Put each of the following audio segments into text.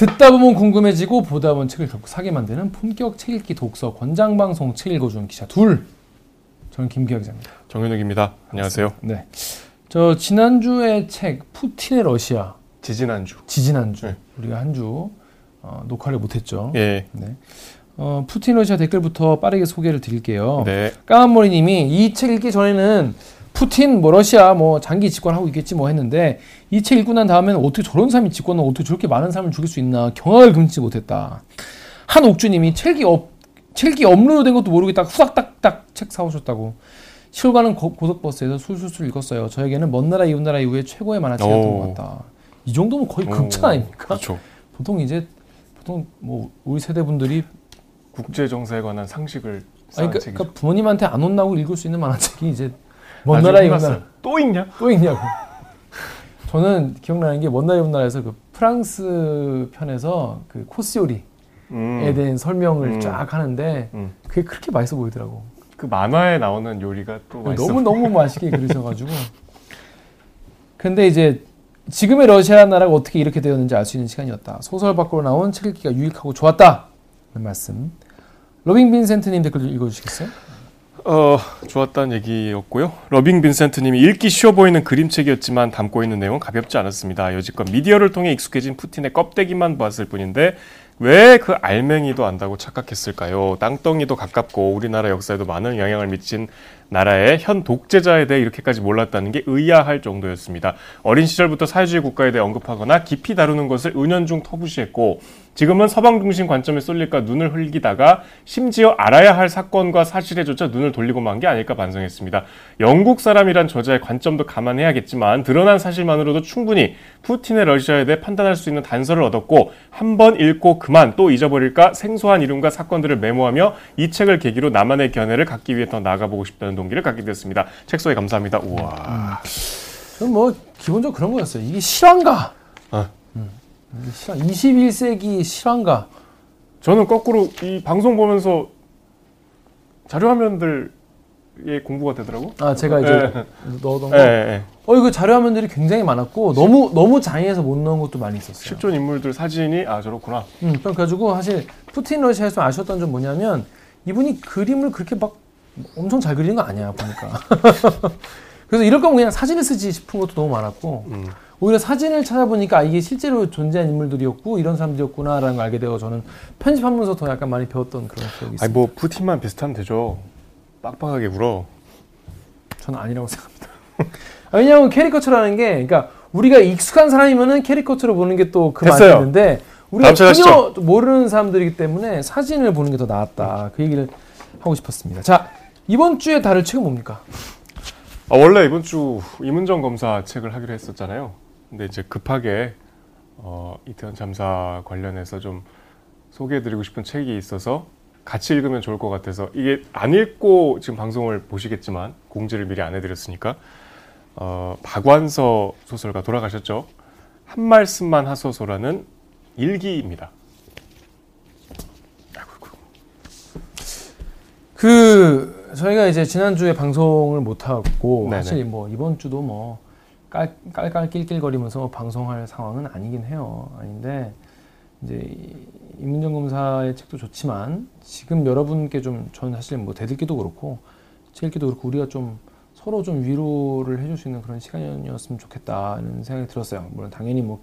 듣다 보면 궁금해지고 보다 보면 책을 결국 사게 만드는 본격 책 읽기 독서 권장 방송 책 읽어주는 기자 둘. 저는 김기혁 기자입니다. 정현욱입니다. 안녕하세요. 네. 저 지난주에 책 푸틴의 러시아 지지난주. 지지난주 네. 우리가 한 주 어, 녹화를 못했죠. 예. 네. 어, 푸틴 러시아 댓글부터 빠르게 소개를 드릴게요. 네. 까만머리님이 이 책 읽기 전에는 푸틴 뭐 러시아 뭐 장기 집권하고 있겠지 뭐 했는데 이 책 읽고 난 다음에는 어떻게 저런 사람이 집권을 어떻게 저렇게 많은 사람을 죽일 수 있나 경악을 금치 못했다. 한 옥주님이 책이 업 책이 업로드된 것도 모르고 딱 후닥닥닥 책 사오셨다고. 시골 가는 고, 고속버스에서 술술술 읽었어요. 저에게는 먼 나라 이웃 나라 이후에 최고의 만화책이었던 오. 것 같다. 이 정도면 거의 오, 극찬 아닙니까? 그렇죠. 보통 이제 보통 뭐 우리 세대 분들이 국제 정세에 관한 상식을 아니, 그러니까. 그러니까 부모님한테 안 혼나고 읽을 수 있는 만화책이 이제 먼 나라 혼났어요. 나라 또 읽냐? 또 있냐고. 저는 기억나는 게먼 나라 이웃 나라에서 그 프랑스 편에서 그 코스 요리에 음. 대한 설명을 음. 쫙 하는데 음. 그게 그렇게 맛있어 보이더라고. 그 만화에 나오는 요리가 또 맛있어. 너무 너무 맛있게 그리셔가지고. 근데 이제 지금의 러시아 나라가 어떻게 이렇게 되었는지 알 수 있는 시간이었다. 소설 밖으로 나온 책 읽기가 유익하고 좋았다. 는 말씀. 러빙 빈센트님 댓글 읽어주시겠어요? 어, 좋았다는 얘기였고요. 러빙 빈센트님이 읽기 쉬워 보이는 그림책이었지만 담고 있는 내용은 가볍지 않았습니다. 여지껏 미디어를 통해 익숙해진 푸틴의 껍데기만 봤을 뿐인데 왜 그 알맹이도 안다고 착각했을까요? 땅덩이도 가깝고 우리나라 역사에도 많은 영향을 미친 나라의 현 독재자에 대해 이렇게까지 몰랐다는 게 의아할 정도였습니다. 어린 시절부터 사회주의 국가에 대해 언급하거나 깊이 다루는 것을 은연중 터부시했고 지금은 서방 중심 관점에 쏠릴까 눈을 흘기다가 심지어 알아야 할 사건과 사실에조차 눈을 돌리고 만 게 아닐까 반성했습니다. 영국 사람이란 저자의 관점도 감안해야겠지만 드러난 사실만으로도 충분히 푸틴의 러시아에 대해 판단할 수 있는 단서를 얻었고 한 번 읽고 그만 또 잊어버릴까 생소한 이름과 사건들을 메모하며 이 책을 계기로 나만의 견해를 갖기 위해 더 나아가보고 싶다는 동기를 갖게 됐습니다. 책 소개 감사합니다. 우와. 저는 뭐 기본적으로 그런 거였어요. 이게 실화인가? 아. 음, 이게 실화. 21세기 실화인가? 저는 거꾸로 이 방송 보면서 자료화면들의 공부가 되더라고. 아 제가 이제 예. 넣어던 예, 거. 예. 어 이거 자료화면들이 굉장히 많았고 너무 너무 장애해서 못 넣은 것도 많이 있었어요. 실존 인물들 사진이 아 저렇구나. 음, 그래가지고 사실 푸틴 러시아에서 아쉬웠던 점 뭐냐면 이분이 그림을 그렇게 막 엄청 잘 그리는 거 아니야 보니까. 그래서 이럴 거면 그냥 사진을 쓰지 싶은 것도 너무 많았고 음. 오히려 사진을 찾아보니까 아, 이게 실제로 존재한 인물들이었고 이런 사람들이었구나라는 걸 알게 되어 저는 편집하면서 더 약간 많이 배웠던 그런 기억이 있어요. 아니 뭐 푸틴만 비슷하면 되죠. 빡빡하게 굴어. 저는 아니라고 생각합니다. 아, 왜냐하면 캐리커처라는 게, 그러니까 우리가 익숙한 사람이면은 캐리커처로 보는 게 또그 맛이 됐어요. 있는데 우리가 전혀 모르는 사람들이기 때문에 사진을 보는 게 더 나았다. 그 얘기를 하고 싶었습니다. 자 이번 주에 다룰 책은 뭡니까? 아, 원래 이번 주 이문정 검사 책을 하기로 했었잖아요. 근데 이제 급하게 어, 이태원 참사 관련해서 좀 소개해드리고 싶은 책이 있어서 같이 읽으면 좋을 것 같아서 이게 안 읽고 지금 방송을 보시겠지만 공지를 미리 안 해드렸으니까 어, 박완서 소설가 돌아가셨죠. 한 말씀만 하소서라는 일기입니다. 그 저희가 이제 지난 주에 방송을 못 하고 네네. 사실 뭐 이번 주도 뭐 깔, 깔깔 낄낄거리면서 방송할 상황은 아니긴 해요. 아닌데 이제 이- 임문정 검사의 책도 좋지만 지금 여러분께 좀 저는 사실 뭐 대들기도 그렇고 책 읽기도 그렇고 우리가 좀 서로 좀 위로를 해줄 수 있는 그런 시간이었으면 좋겠다는 생각이 들었어요. 물론 당연히 뭐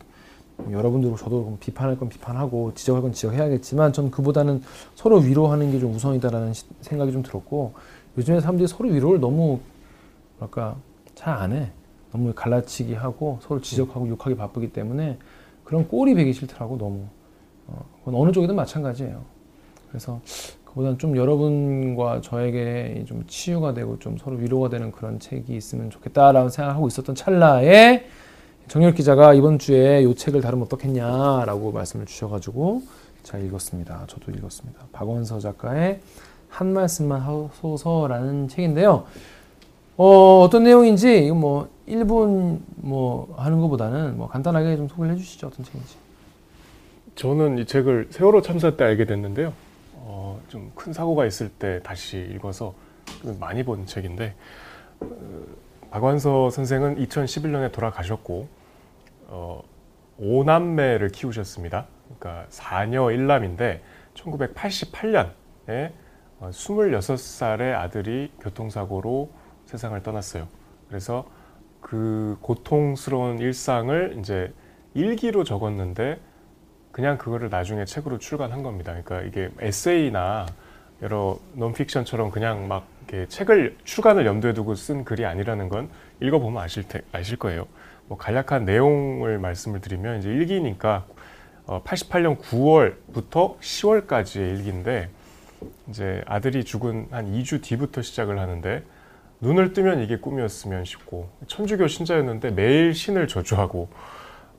여러분들 저도 비판할 건 비판하고 지적할 건 지적해야겠지만 전 그보다는 서로 위로하는 게 좀 우선이다라는 시- 생각이 좀 들었고 요즘에 사람들이 서로 위로를 너무 뭐랄까 잘 안 해. 너무 갈라치기 하고 서로 지적하고 욕하기 바쁘기 때문에 그런 꼴이 배기 싫더라고 너무. 어, 어느 쪽이든 마찬가지예요. 그래서 그보다는 좀 여러분과 저에게 좀 치유가 되고 좀 서로 위로가 되는 그런 책이 있으면 좋겠다라는 생각하고 있었던 찰나에 정열 기자가 이번 주에 이 책을 다루면 어떻겠냐라고 말씀을 주셔가지고 잘 읽었습니다. 저도 읽었습니다. 박원서 작가의 한 말씀만 하소서라는 책인데요. 어, 어떤 내용인지 이거 뭐 1분 뭐 하는 것보다는 뭐 간단하게 좀 소개를 해주시죠. 어떤 책인지. 저는 이 책을 세월호 참사 때 알게 됐는데요. 어, 좀 큰 사고가 있을 때 다시 읽어서 많이 본 책인데 어, 박완서 선생은 2011년에 돌아가셨고 어, 오남매를 키우셨습니다. 그러니까 4녀 1남인데 1988년에 26살의 어, 아들이 교통사고로 세상을 떠났어요. 그래서 그 고통스러운 일상을 이제 일기로 적었는데 그냥 그거를 나중에 책으로 출간한 겁니다. 그러니까 이게 에세이나 여러 논픽션처럼 그냥 막 이렇게 책을 출간을 염두에 두고 쓴 글이 아니라는 건 읽어보면 아실 테, 아실 거예요. 뭐 간략한 내용을 말씀을 드리면 이제 일기니까 어, 88년 9월부터 10월까지의 일기인데 이제 아들이 죽은 한 2주 뒤부터 시작을 하는데 눈을 뜨면 이게 꿈이었으면 싶고 천주교 신자였는데 매일 신을 저주하고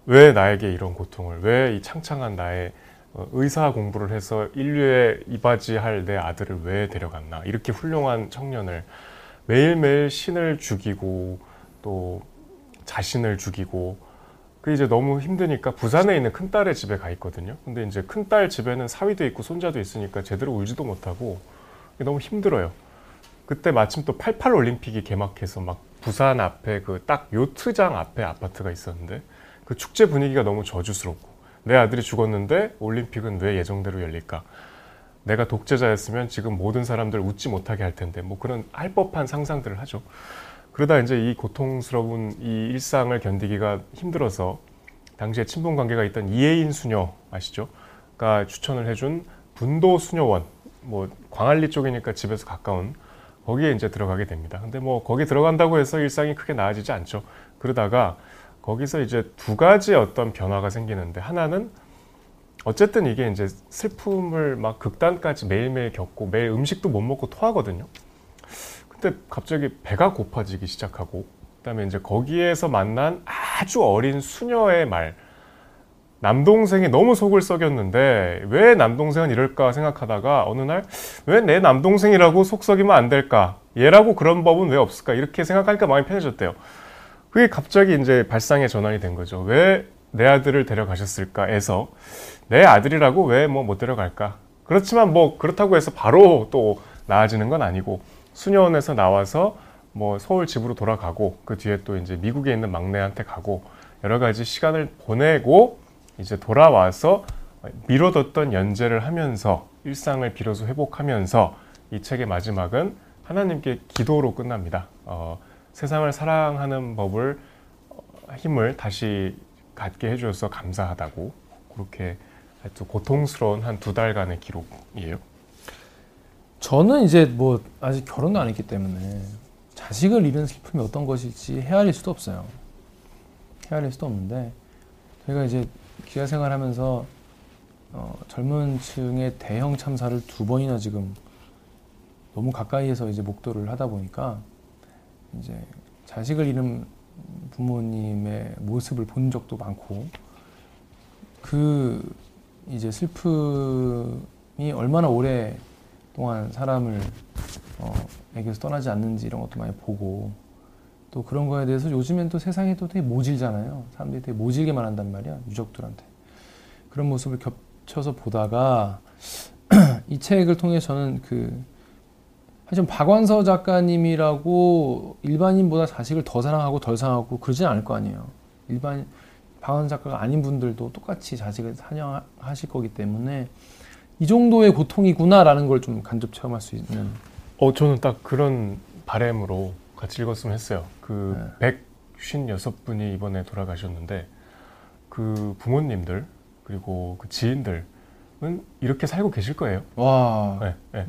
왜 나에게 이런 고통을 왜 이 창창한 나의 어, 의사 공부를 해서 인류에 이바지할 내 아들을 왜 데려갔나? 이렇게 훌륭한 청년을 매일매일 신을 죽이고 또 자신을 죽이고 그 이제 너무 힘드니까 부산에 있는 큰딸의 집에 가 있거든요. 근데 이제 큰딸 집에는 사위도 있고 손자도 있으니까 제대로 울지도 못하고 너무 힘들어요. 그때 마침 또 88 올림픽이 개막해서 막 부산 앞에 그 딱 요트장 앞에 아파트가 있었는데 그 축제 분위기가 너무 저주스럽고 내 아들이 죽었는데 올림픽은 왜 예정대로 열릴까? 내가 독재자였으면 지금 모든 사람들 웃지 못하게 할 텐데 뭐 그런 할 법한 상상들을 하죠. 그러다 이제 이 고통스러운 이 일상을 견디기가 힘들어서 당시에 친분 관계가 있던 이혜인 수녀 아시죠?가 추천을 해준 분도 수녀원 뭐 광안리 쪽이니까 집에서 가까운 거기에 이제 들어가게 됩니다. 근데 뭐 거기 들어간다고 해서 일상이 크게 나아지지 않죠. 그러다가 거기서 이제 두 가지 어떤 변화가 생기는데 하나는 어쨌든 이게 이제 슬픔을 막 극단까지 매일매일 겪고 매일 음식도 못 먹고 토하거든요. 근데 갑자기 배가 고파지기 시작하고 그다음에 이제 거기에서 만난 아주 어린 수녀의 말. 남동생이 너무 속을 썩였는데 왜 남동생은 이럴까 생각하다가 어느 날 왜 내 남동생이라고 속 썩이면 안 될까? 얘라고 그런 법은 왜 없을까? 이렇게 생각하니까 마음이 편해졌대요. 그게 갑자기 이제 발상의 전환이 된 거죠. 왜 내 아들을 데려가셨을까에서 내 아들이라고 왜 뭐 못 데려갈까? 그렇지만 뭐 그렇다고 해서 바로 또 나아지는 건 아니고 수녀원에서 나와서 뭐 서울 집으로 돌아가고 그 뒤에 또 이제 미국에 있는 막내한테 가고 여러 가지 시간을 보내고 이제 돌아와서 미뤄뒀던 연재를 하면서 일상을 비로소 회복하면서 이 책의 마지막은 하나님께 기도로 끝납니다. 어, 세상을 사랑하는 법을 어, 힘을 다시 갖게 해주셔서 감사하다고 그렇게 고통스러운 한 두 달간의 기록이에요. 저는 이제 뭐 아직 결혼도 안 했기 때문에 자식을 잃은 슬픔이 어떤 것일지 헤아릴 수도 없어요. 헤아릴 수도 없는데 제가 이제 기자 생활하면서 어, 젊은 층의 대형 참사를 두 번이나 지금 너무 가까이에서 이제 목도를 하다 보니까 이제 자식을 잃은 부모님의 모습을 본 적도 많고 그 이제 슬픔이 얼마나 오래 동안 사람을 어, 에게서 떠나지 않는지 이런 것도 많이 보고 또 그런 거에 대해서 요즘엔 또 세상이 또 되게 모질잖아요. 사람들이 되게 모질게 말한단 말이야. 유족들한테. 그런 모습을 겹쳐서 보다가 이 책을 통해 저는 그 사실 박완서 작가님이라고 일반인보다 자식을 더 사랑하고 덜 사랑하고 그러진 않을 거 아니에요. 일반 박완서 작가가 아닌 분들도 똑같이 자식을 사냥하실 거기 때문에 이 정도의 고통이구나라는 걸 좀 간접 체험할 수 있는. 어 저는 딱 그런 바램으로 같이 읽었으면 했어요. 그 네. 156분이 이번에 돌아가셨는데 그 부모님들 그리고 그 지인들은 이렇게 살고 계실 거예요. 와. 네, 네.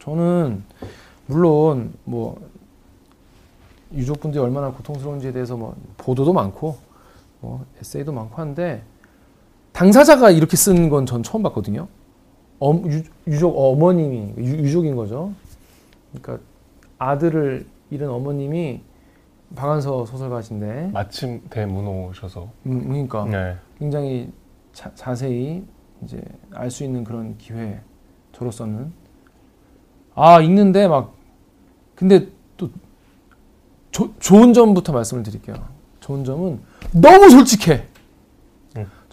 저는 물론 뭐 유족분들이 얼마나 고통스러운지에 대해서 뭐 보도도 많고 뭐 에세이도 많고 한데 당사자가 이렇게 쓴 건 전 처음 봤거든요. 어, 유, 족 어머님이 유, 족인 거죠. 그러니까 아들을 잃은 어머님이 박한서 소설가신데 마침 대문호셔서 음, 그러니까 네. 굉장히 자, 세히 이제 알 수 있는 그런 기회 저로서는 아 읽는데 막 근데 또 조, 좋은 점부터 말씀을 드릴게요. 좋은 점은 너무 솔직해.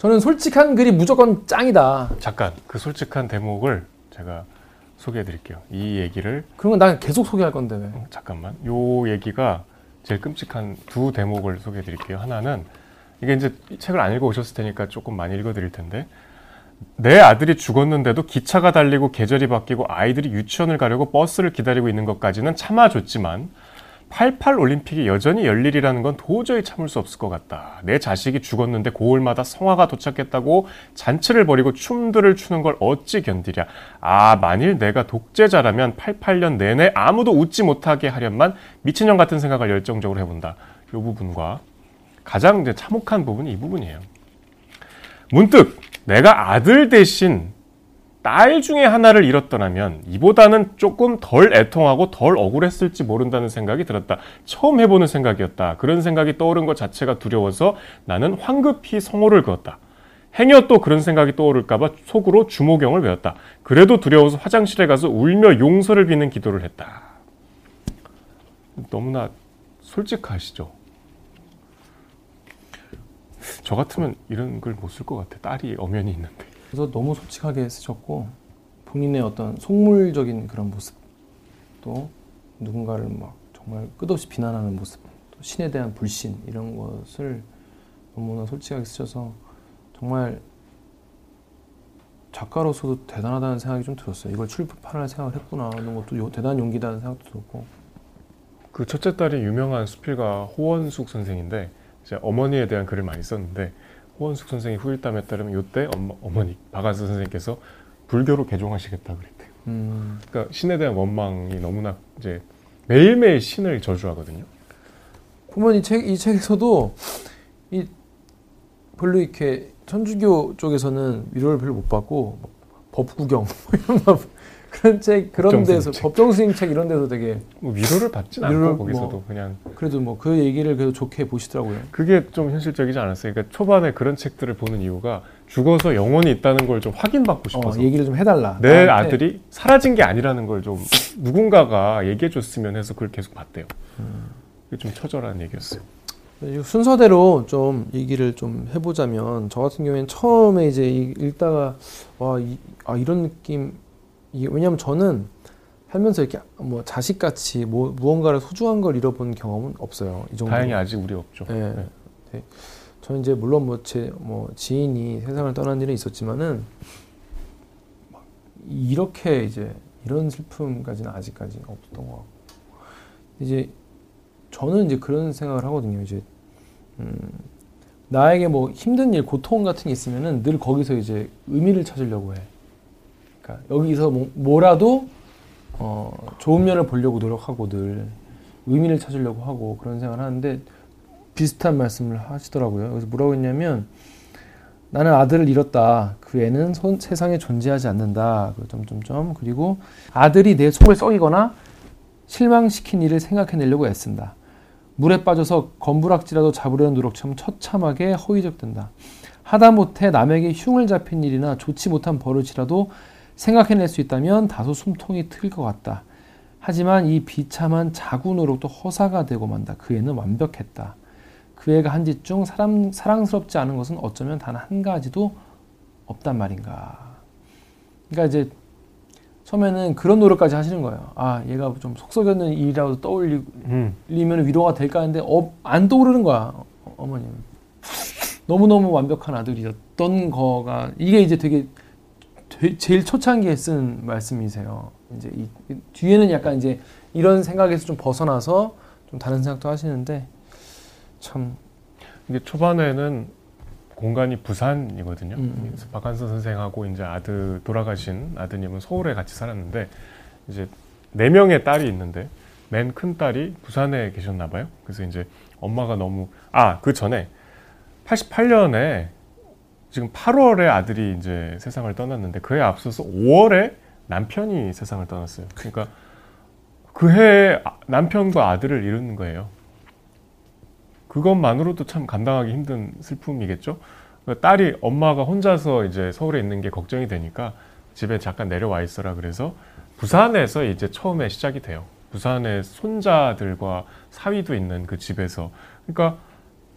응. 저는 솔직한 글이 무조건 짱이다. 잠깐 그 솔직한 대목을 제가 소개해 드릴게요. 이 얘기를 그러면 난 계속 소개할 건데 왜? 어, 잠깐만. 요 얘기가 제일 끔찍한 두 대목을 소개해 드릴게요. 하나는 이게 이제 책을 안 읽어 오셨을 테니까 조금 많이 읽어 드릴 텐데 내 아들이 죽었는데도 기차가 달리고 계절이 바뀌고 아이들이 유치원을 가려고 버스를 기다리고 있는 것까지는 참아줬지만 88 올림픽이 여전히 열일이라는 건 도저히 참을 수 없을 것 같다. 내 자식이 죽었는데 고을마다 성화가 도착했다고 잔치를 벌이고 춤들을 추는 걸 어찌 견디랴. 아, 만일 내가 독재자라면 88년 내내 아무도 웃지 못하게 하련만 미친년 같은 생각을 열정적으로 해본다. 이 부분과 가장 참혹한 부분이 이 부분이에요. 문득 내가 아들 대신 딸 중에 하나를 잃었더라면 이보다는 조금 덜 애통하고 덜 억울했을지 모른다는 생각이 들었다. 처음 해보는 생각이었다. 그런 생각이 떠오른 것 자체가 두려워서 나는 황급히 성호를 그었다. 행여 또 그런 생각이 떠오를까봐 속으로 주모경을 외웠다. 그래도 두려워서 화장실에 가서 울며 용서를 비는 기도를 했다. 너무나 솔직하시죠? 저 같으면 이런 글 못 쓸 것 같아. 딸이 엄연히 있는데. 그래서 너무 솔직하게 쓰셨고 본인의 어떤 속물적인 그런 모습도 누군가를 막 정말 끝없이 비난하는 모습, 또 신에 대한 불신 이런 것을 너무나 솔직하게 쓰셔서 정말 작가로서도 대단하다는 생각이 좀 들었어요. 이걸 출판할 생각을 했구나 이런 것도 요- 대단한 용기다는 생각도 들었고 그 첫째 딸이 유명한 수필가 호원숙 선생인데 이제 어머니에 대한 글을 많이 썼는데 호원숙 선생이 후일담에 따르면 이때 엄마, 어머니 박한수 선생님께서 불교로 개종하시겠다 그랬대요. 음, 그러니까 신에 대한 원망이 너무나 이제 매일매일 신을 저주하거든요. 보면 이 책 이 책에서도 이 별로 이렇게 천주교 쪽에서는 위로를 별로 못 받고 뭐 법구경 뭐 이런 막 그런 책 그런 데서 책. 법정 스님 책 이런 데서 되게 뭐 위로를 받진 위로를 않고 거기서도 뭐- 그냥 그래도 뭐 그 얘기를 그래도 좋게 보시더라고요. 그게 좀 현실적이지 않았어요. 그러니까 초반에 그런 책들을 보는 이유가 죽어서 영원히 있다는 걸 좀 확인받고 어, 싶어서 얘기를 좀 해달라. 내 나한테. 아들이 사라진 게 아니라는 걸 좀 누군가가 얘기해 줬으면 해서 그걸 계속 봤대요. 그게 좀 처절한 얘기였어요. 이 순서대로 좀 얘기를 좀 해보자면 저 같은 경우에는 처음에 이제 이- 읽다가 와 이, 아, 이런 느낌 이, 왜냐면 저는 살면서 이렇게 뭐 자식같이 뭐 무언가를 소중한 걸 잃어본 경험은 없어요. 이 정도. 다행히 아직 우리 없죠. 네. 네. 네. 저는 이제 물론 뭐제뭐 지인이 세상을 떠난 일은 있었지만은 막 이렇게 이제 이런 슬픔까지는 아직까지 없었던 것 같고 이제 저는 이제 그런 생각을 하거든요. 이제 음, 나에게 뭐 힘든 일, 고통 같은 게 있으면은 늘 거기서 이제 의미를 찾으려고 해. 그러니까 여기서 뭐, 뭐라도 어, 좋은 면을 보려고 노력하고 늘 의미를 찾으려고 하고 그런 생각을 하는데 비슷한 말씀을 하시더라고요. 그래서 뭐라고 했냐면 나는 아들을 잃었다. 그 애는 손- 세상에 존재하지 않는다. 그 점점점 그리고 아들이 내 속을 썩이거나 실망시킨 일을 생각해내려고 애쓴다. 물에 빠져서 검부락지라도 잡으려는 노력처럼 처참하게 허위적된다. 하다못해 남에게 흉을 잡힌 일이나 좋지 못한 버릇이라도 생각해낼 수 있다면 다소 숨통이 트일 것 같다. 하지만 이 비참한 노력도 허사가 되고 만다. 그 애는 완벽했다. 그 애가 한 짓 중 사람, 사랑스럽지 않은 것은 어쩌면 단 한 가지도 없단 말인가. 그러니까 이제 처음에는 그런 노력까지 하시는 거예요. 아, 얘가 좀 속썩였는 일이라도 떠올리면 음. 위로가 될까 하는데 어, 안 떠오르는 거야. 어, 어머님. 너무너무 완벽한 아들이었던 거가 이게 이제 되게 되- 제일 초창기에 쓴 말씀이세요. 이제 이, 이 뒤에는 약간 이제 이런 생각에서 좀 벗어나서 좀 다른 생각도 하시는데 참 이게 초반에는 공간이 부산이거든요. 음, 음. 박한서 선생하고 이제 아들 돌아가신 아드님은 서울에 같이 살았는데 이제 네 명의 딸이 있는데 맨 큰 딸이 부산에 계셨나 봐요. 그래서 이제 엄마가 너무 아 그 전에 88년에 지금 8월에 아들이 이제 세상을 떠났는데 그해 앞서서 5월에 남편이 세상을 떠났어요. 그러니까 그 해에 아- 남편과 아들을 잃은 거예요. 그것만으로도 참 감당하기 힘든 슬픔이겠죠. 그러니까 딸이 엄마가 혼자서 이제 서울에 있는 게 걱정이 되니까 집에 잠깐 내려와 있어라 그래서 부산에서 이제 처음에 시작이 돼요. 부산에 손자들과 사위도 있는 그 집에서 그러니까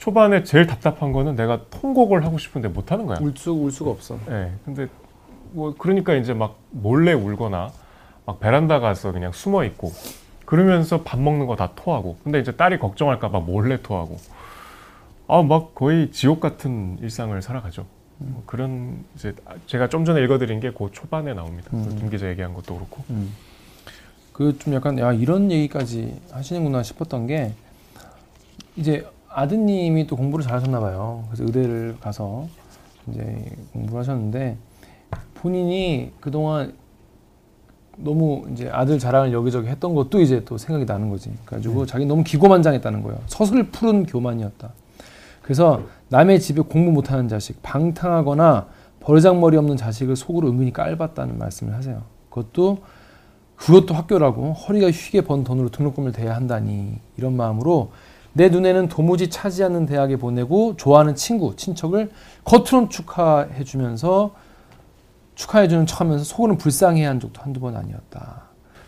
초반에 제일 답답한 거는 내가 통곡을 하고 싶은데 못 하는 거야. 울, 수, 울 수가 없어. 예. 근데 뭐 그러니까 이제 막 몰래 울거나 막 베란다 가서 그냥 숨어 있고 그러면서 밥 먹는 거 다 토하고 근데 이제 딸이 걱정할까 봐 몰래 토하고 아 막 거의 지옥 같은 일상을 살아가죠. 뭐 그런 이제 제가 좀 전에 읽어드린 게 그 초반에 나옵니다. 음. 김 기자 얘기한 것도 그렇고. 그좀 약간 야 이런 얘기까지 하시는구나 싶었던 게 이제 아드님이 또 공부를 잘하셨나 봐요. 그래서 의대를 가서 이제 공부를 하셨는데 본인이 그동안 너무 이제 아들 자랑을 여기저기 했던 것도 이제 또 생각이 나는 거지. 그래가지고 자기 너무 기고만장했다는 거예요. 서슬 푸른 교만이었다. 그래서 남의 집에 공부 못하는 자식, 방탕하거나 버르장머리 없는 자식을 속으로 은근히 깔봤다는 말씀을 하세요. 그것도 그것도 학교라고 허리가 휘게 번 돈으로 등록금을 대야 한다니 이런 마음으로 내 눈에는 도무지 차지 않는 대학에 보내고 좋아하는 친구, 친척을 겉으론 축하해 주면서 축하해 주는 척하면서 속으로는 불쌍해 한 적도 한두 번 아니었다.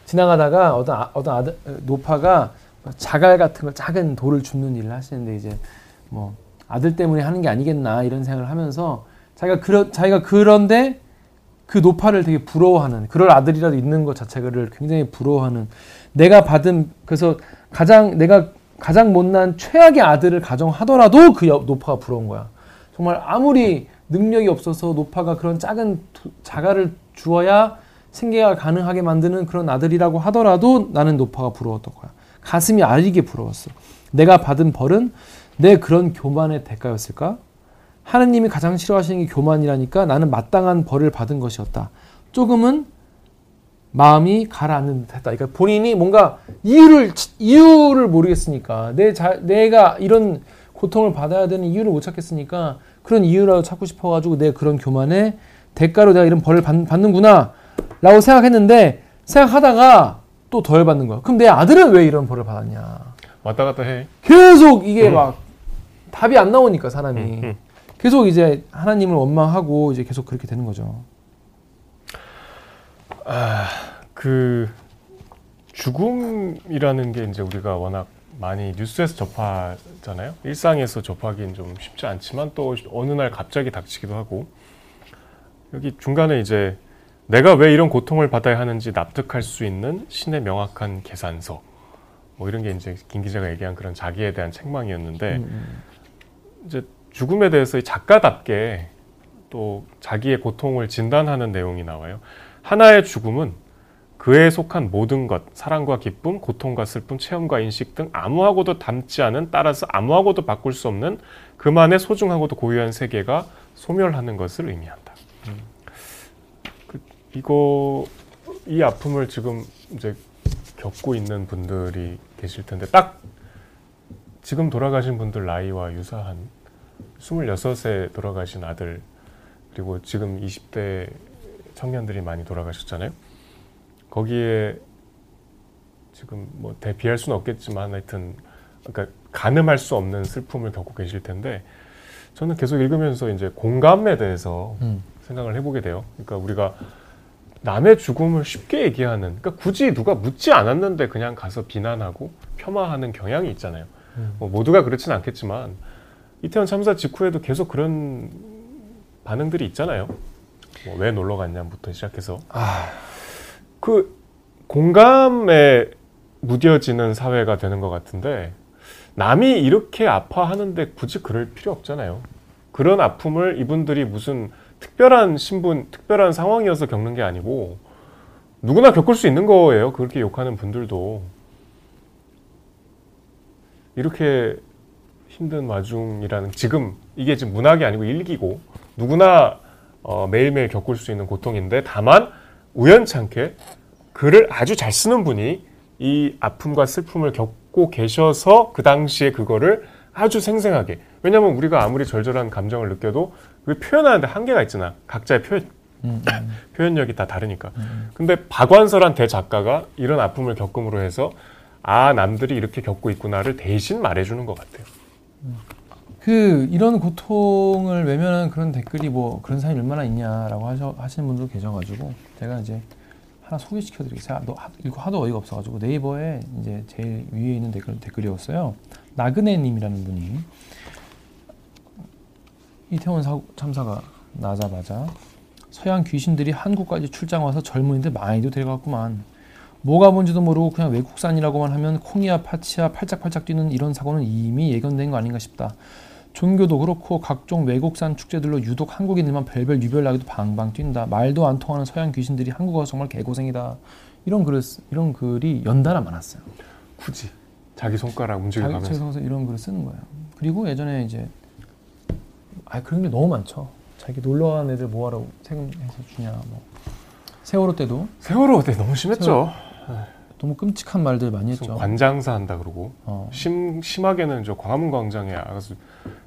지나가다가 어떤 아, 어떤 아들 노파가 자갈 같은 걸 작은 돌을 줍는 일을 하시는데 이제 뭐 아들 때문에 하는 게 아니겠나 이런 생각을 하면서 자기가 그러, 자기가 그런데 그 노파를 되게 부러워하는 그럴 아들이라도 있는 것 자체를 굉장히 부러워하는 내가 받은 그래서 가장 내가 가장 못난 최악의 아들을 가정하더라도 그 여- 노파가 부러운 거야. 정말 아무리 능력이 없어서 노파가 그런 작은 두- 자가를 주어야 생계가 가능하게 만드는 그런 아들이라고 하더라도 나는 노파가 부러웠던 거야. 가슴이 아리게 부러웠어. 내가 받은 벌은 내 그런 교만의 대가였을까? 하느님이 가장 싫어하시는 게 교만이라니까 나는 마땅한 벌을 받은 것이었다. 조금은 마음이 가라앉는 듯 했다. 그러니까 본인이 뭔가 이유를 이유를 모르겠으니까 내 자, 내가 이런 고통을 받아야 되는 이유를 못 찾겠으니까 그런 이유라도 찾고 싶어가지고 내 그런 교만에 대가로 내가 이런 벌을 받, 받는구나라고 생각했는데 생각하다가 또 덜 받는 거야. 그럼 내 아들은 왜 이런 벌을 받았냐? 왔다 갔다 해. 계속 이게 막 답이 안 나오니까 사람이 음, 음. 계속 이제 하나님을 원망하고 이제 계속 그렇게 되는 거죠. 그 죽음이라는 게 이제 우리가 워낙 많이 뉴스에서 접하잖아요. 일상에서 접하기는 좀 쉽지 않지만 또 어느 날 갑자기 닥치기도 하고 여기 중간에 이제 내가 왜 이런 고통을 받아야 하는지 납득할 수 있는 신의 명확한 계산서 뭐 이런 게 이제 김 기자가 얘기한 그런 자기에 대한 책망이었는데 음, 이제 죽음에 대해서 이 작가답게 또 자기의 고통을 진단하는 내용이 나와요. 하나의 죽음은 그에 속한 모든 것, 사랑과 기쁨, 고통과 슬픔, 체험과 인식 등 아무하고도 닮지 않은 따라서 아무하고도 바꿀 수 없는 그만의 소중하고도 고유한 세계가 소멸하는 것을 의미한다. 그, 이거 이 아픔을 지금 이제 겪고 있는 분들이 계실 텐데 딱 지금 돌아가신 분들 나이와 유사한 26세 돌아가신 아들 그리고 지금 20대 청년들이 많이 돌아가셨잖아요. 거기에 지금 뭐 대비할 수는 없겠지만 하여튼 그러니까 가늠할 수 없는 슬픔을 겪고 계실 텐데 저는 계속 읽으면서 이제 공감에 대해서 음. 생각을 해보게 돼요. 그러니까 우리가 남의 죽음을 쉽게 얘기하는, 그러니까 굳이 누가 묻지 않았는데 그냥 가서 비난하고 폄하하는 경향이 있잖아요. 음. 뭐 모두가 그렇지는 않겠지만 이태원 참사 직후에도 계속 그런 반응들이 있잖아요. 뭐 왜 놀러 갔냐부터 시작해서 아, 그 공감에 무뎌지는 사회가 되는 것 같은데 남이 이렇게 아파하는데 굳이 그럴 필요 없잖아요. 그런 아픔을 이분들이 무슨 특별한 신분, 특별한 상황이어서 겪는 게 아니고 누구나 겪을 수 있는 거예요. 그렇게 욕하는 분들도 이렇게 힘든 와중이라는 지금 이게 지금 문학이 아니고 일기고 누구나 어, 매일매일 겪을 수 있는 고통인데 다만 우연찮게 글을 아주 잘 쓰는 분이 이 아픔과 슬픔을 겪고 계셔서 그 당시에 그거를 아주 생생하게 왜냐하면 우리가 아무리 절절한 감정을 느껴도 그 표현하는데 한계가 있잖아. 각자의 표현. 음, 음. 표현력이 다 다르니까. 근데 박완서란 대작가가 이런 아픔을 겪음으로 해서 아 남들이 이렇게 겪고 있구나를 대신 말해주는 것 같아요 그 이런 고통을 외면하는 그런 댓글이 뭐 그런 사람이 얼마나 있냐라고 하셔, 하시는 분도 계셔가지고 제가 이제 하나 소개시켜드리겠어요. 너 하- 이거 하도 어이가 없어가지고 네이버에 이제 제일 위에 있는 댓글 댓글이었어요. 나그네님이라는 분이 이태원 사고, 참사가 나자마자 서양 귀신들이 한국까지 출장 와서 젊은이들 많이도 데려갔구만. 뭐가 뭔지도 모르고 그냥 외국산이라고만 하면 콩이야 파치야 팔짝팔짝 뛰는 이런 사고는 이미 예견된 거 아닌가 싶다. 종교도 그렇고 각종 외국산 축제들로 유독 한국인들만 별별 유별나게도 방방 뛴다. 말도 안 통하는 서양 귀신들이 한국 와서 정말 개고생이다. 이런 글 이런 글이 연달아 많았어요. 굳이 자기 손가락 자기 움직여가면서 책에서 이런 글을 쓰는 거예요. 그리고 예전에 이제 아 그런 게 너무 많죠. 자기 놀러 간 애들 뭐하러 세금해서 주냐 뭐 세월호 때도 세월호 때 너무 심했죠. 너무 끔찍한 말들 많이 했죠. 관장사 한다 그러고 어. 심 심하게는 저 광화문 광장에 가서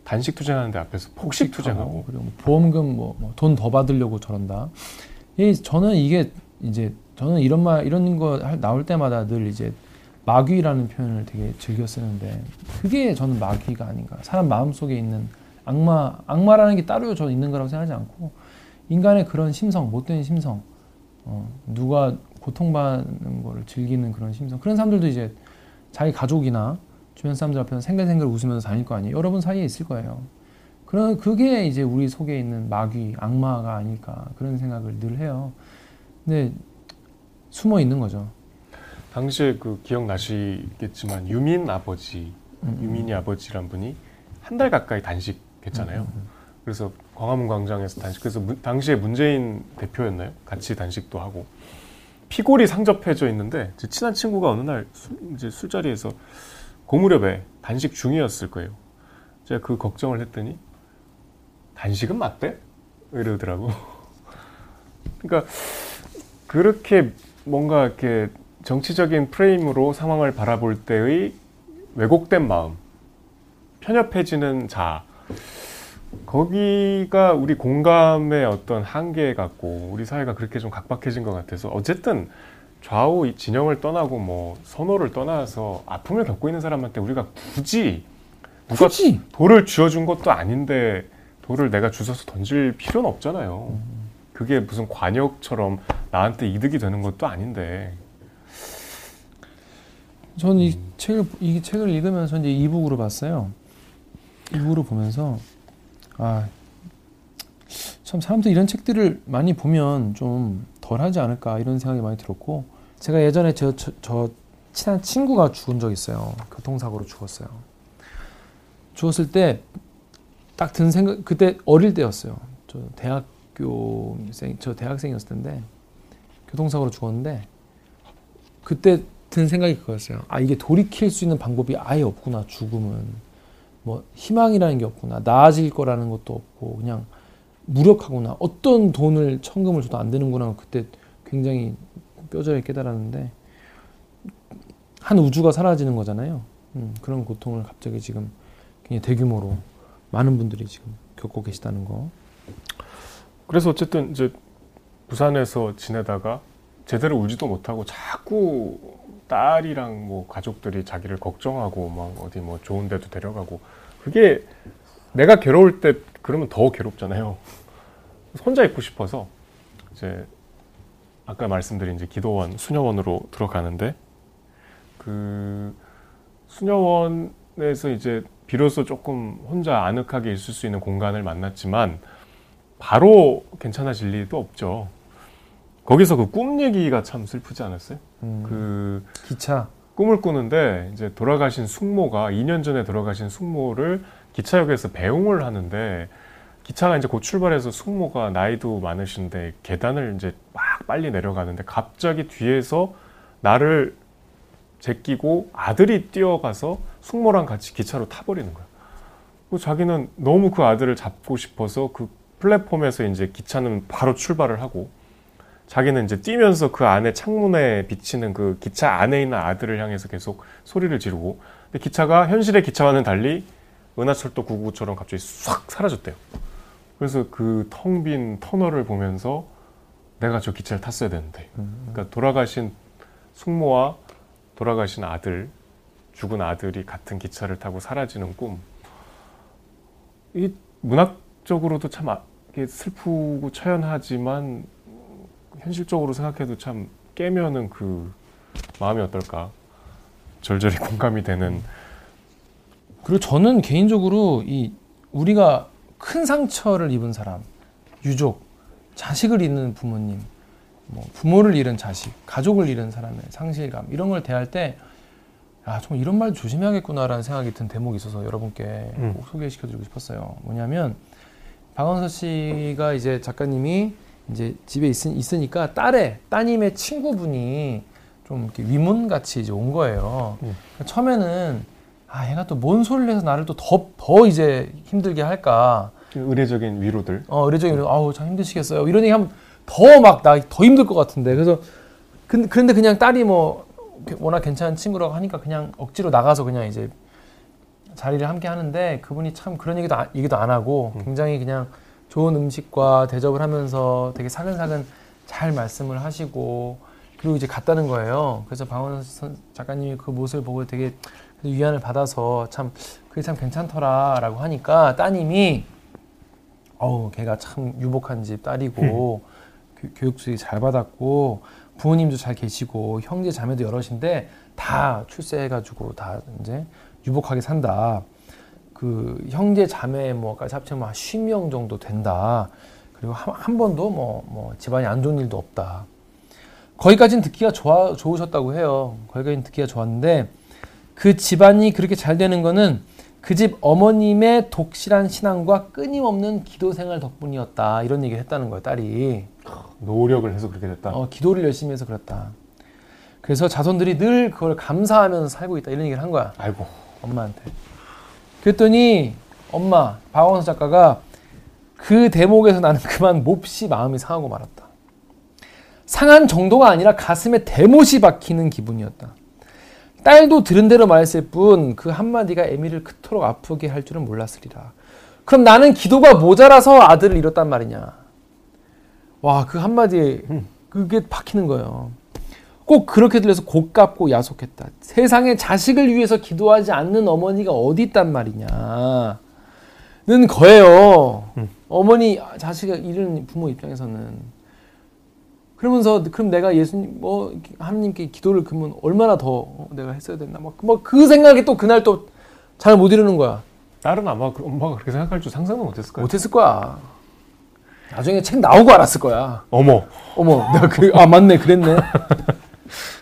단식 투쟁하는데 앞에서 폭식 투쟁하고 그리고 뭐 보험금 뭐 돈 더 받으려고 저런다. 이 저는 이게 이제 저는 이런 말 이런 거 할- 나올 때마다 늘 이제 마귀라는 표현을 되게 즐겨 쓰는데 그게 저는 마귀가 아닌가. 사람 마음 속에 있는 악마 악마라는 게 따로 저는 있는 거라고 생각하지 않고 인간의 그런 심성 못된 심성 어, 누가 고통받는 거를 즐기는 그런 심성 그런 사람들도 이제 자기 가족이나 주변 사람들 앞에서 생글생글 웃으면서 다닐 거 아니에요. 여러분 사이에 있을 거예요. 그런 그게 이제 우리 속에 있는 마귀, 악마가 아닐까 그런 생각을 늘 해요. 근데 숨어 있는 거죠. 당시에 그 기억나시겠지만 유민 아버지 음, 유민이 아버지란 분이 한 달 가까이 단식했잖아요. 음, 음, 그래서 광화문 광장에서 단식. 그래서 문- 당시에 문재인 대표였나요? 같이 단식도 하고 피골이 상접해져 있는데 제 친한 친구가 어느 날 술, 이제 술자리에서 고무렵에 단식 중이었을 거예요. 제가 그 걱정을 했더니 단식은 맞대? 이러더라고. 그러니까 그렇게 뭔가 이렇게 정치적인 프레임으로 상황을 바라볼 때의 왜곡된 마음, 편협해지는 자, 거기가 우리 공감의 어떤 한계 같고 우리 사회가 그렇게 좀 각박해진 것 같아서 어쨌든 좌우 이 진영을 떠나고 뭐 선호를 떠나서 아픔을 겪고 있는 사람한테 우리가 굳이 누가 굳이 돌을 쥐어준 것도 아닌데 돌을 내가 주워서 던질 필요는 없잖아요. 그게 무슨 관역처럼 나한테 이득이 되는 것도 아닌데. 저는 이 책을 이 책을 읽으면서 이제 이북으로 봤어요. 이북으로 보면서 아 참 사람들 이런 책들을 많이 보면 좀 덜하지 않을까 이런 생각이 많이 들었고 제가 예전에 저, 저, 저 친한 친구가 죽은 적 있어요. 교통사고로 죽었어요. 죽었을 때 딱 든 생각 그때 어릴 때였어요. 저 대학교생 저 대학생이었을 텐데 교통사고로 죽었는데 그때 든 생각이 그거였어요. 아 이게 돌이킬 수 있는 방법이 아예 없구나 죽음은 뭐 희망이라는 게 없구나 나아질 거라는 것도 없고 그냥 무력하구나 어떤 돈을 천금을 줘도 안 되는구나 그때 굉장히 뼈저리 깨달았는데 한 우주가 사라지는 거잖아요. 음, 그런 고통을 갑자기 지금 굉장히 대규모로 많은 분들이 지금 겪고 계시다는 거. 그래서 어쨌든 이제 부산에서 지내다가 제대로 울지도 못하고 자꾸 딸이랑 뭐 가족들이 자기를 걱정하고 막 어디 뭐 좋은 데도 데려가고 그게 내가 괴로울 때 그러면 더 괴롭잖아요. 혼자 있고 싶어서 이제 아까 말씀드린 이제 기도원 수녀원으로 들어가는데 그 수녀원에서 이제 비로소 조금 혼자 아늑하게 있을 수 있는 공간을 만났지만 바로 괜찮아질 리도 없죠. 거기서 그 꿈 얘기가 참 슬프지 않았어요? 음, 그 기차. 꿈을 꾸는데 이제 돌아가신 숙모가 2년 전에 돌아가신 숙모를 기차역에서 배웅을 하는데 기차가 이제 곧 출발해서 숙모가 나이도 많으신데 계단을 이제 막 빨리 내려가는데 갑자기 뒤에서 나를 제끼고 아들이 뛰어가서 숙모랑 같이 기차로 타버리는 거야. 그 자기는 너무 그 아들을 잡고 싶어서 그 플랫폼에서 이제 기차는 바로 출발을 하고 자기는 이제 뛰면서 그 안에 창문에 비치는 그 기차 안에 있는 아들을 향해서 계속 소리를 지르고 근데 기차가 현실의 기차와는 달리 은하철도 999처럼 갑자기 싹 사라졌대요. 그래서 그 텅 빈 터널을 보면서 내가 저 기차를 탔어야 되는데 그러니까 돌아가신 숙모와 돌아가신 아들 죽은 아들이 같은 기차를 타고 사라지는 꿈. 이 문학적으로도 참 아- 슬프고 처연하지만 현실적으로 생각해도 참 깨면은 그 마음이 어떨까 절절히 공감이 되는 그리고 저는 개인적으로 이 우리가 큰 상처를 입은 사람, 유족, 자식을 잃는 부모님, 뭐 부모를 잃은 자식, 가족을 잃은 사람의 상실감 이런 걸 대할 때, 아 정말 이런 말 조심해야겠구나라는 생각이 든 대목이 있어서 여러분께 음. 꼭 소개시켜드리고 싶었어요. 뭐냐면 박원서 씨가 이제 작가님이 이제 집에 있, 있으니까 딸의 따님의 친구분이 좀 이렇게 위문 같이 이제 온 거예요. 음. 그러니까 처음에는 아 얘가 또 뭔 소리를 해서 나를 또더더 이제 힘들게 할까. 의례적인 위로들. 어 의례적인 아우 참 힘드시겠어요. 이런 얘기 하면 더 막 나 더 힘들 것 같은데 그래서 근, 그런데 그냥 딸이 뭐 워낙 괜찮은 친구라고 하니까 그냥 억지로 나가서 그냥 이제 자리를 함께 하는데 그분이 참 그런 얘기도 안, 얘기도 안 하고 음. 굉장히 그냥 좋은 음식과 대접을 하면서 되게 사근사근 잘 말씀을 하시고 그리고 이제 갔다는 거예요. 그래서 방원 선- 작가님이 그 모습을 보고 되게 위안을 받아서 참 그게 참 괜찮더라라고 하니까 따님이 어우 걔가 참 유복한 집 딸이고 교, 교육 수익 잘 받았고 부모님도 잘 계시고 형제 자매도 여럿인데 다 출세해가지고 다 이제 유복하게 산다. 그 형제 자매 뭐까지 합치면 한 10명 정도 된다. 그리고 한, 한 번도 뭐, 뭐 집안이 안 좋은 일도 없다. 거기까지는 듣기가 좋아, 좋으셨다고 해요. 거기까지는 듣기가 좋았는데 그 집안이 그렇게 잘 되는 거는 그 집 어머님의 독실한 신앙과 끊임없는 기도 생활 덕분이었다. 이런 얘기를 했다는 거예요, 딸이. 노력을 해서 그렇게 됐다. 어, 기도를 열심히 해서 그랬다. 그래서 자손들이 늘 그걸 감사하면서 살고 있다. 이런 얘기를 한 거야. 아이고. 엄마한테. 그랬더니 엄마 박원서 작가가 그 대목에서 나는 그만 몹시 마음이 상하고 말았다. 상한 정도가 아니라 가슴에 대못이 박히는 기분이었다. 딸도 들은 대로 말했을 뿐 그 한마디가 에미를 그토록 아프게 할 줄은 몰랐으리라. 그럼 나는 기도가 모자라서 아들을 잃었단 말이냐. 와, 그 한마디에 그게 박히는 거예요. 꼭 그렇게 들려서 고깝고 야속했다. 세상에 자식을 위해서 기도하지 않는 어머니가 어디 있단 말이냐. 는 거예요. 음. 어머니 자식을 잃은 부모 입장에서는 그러면서 그럼 내가 예수님 뭐 하나님께 기도를 그러면 얼마나 더 어, 내가 했어야 됐나 막그 생각이 또 그날 또 잘 못 이루는 거야. 딸은 아마 그 엄마가 그렇게 생각할 줄 상상도 못했을 거예요. 못했을 거야. 나중에 책 나오고 알았을 거야. 어머. 어머, 내가 그, 아, 맞네, 그랬네.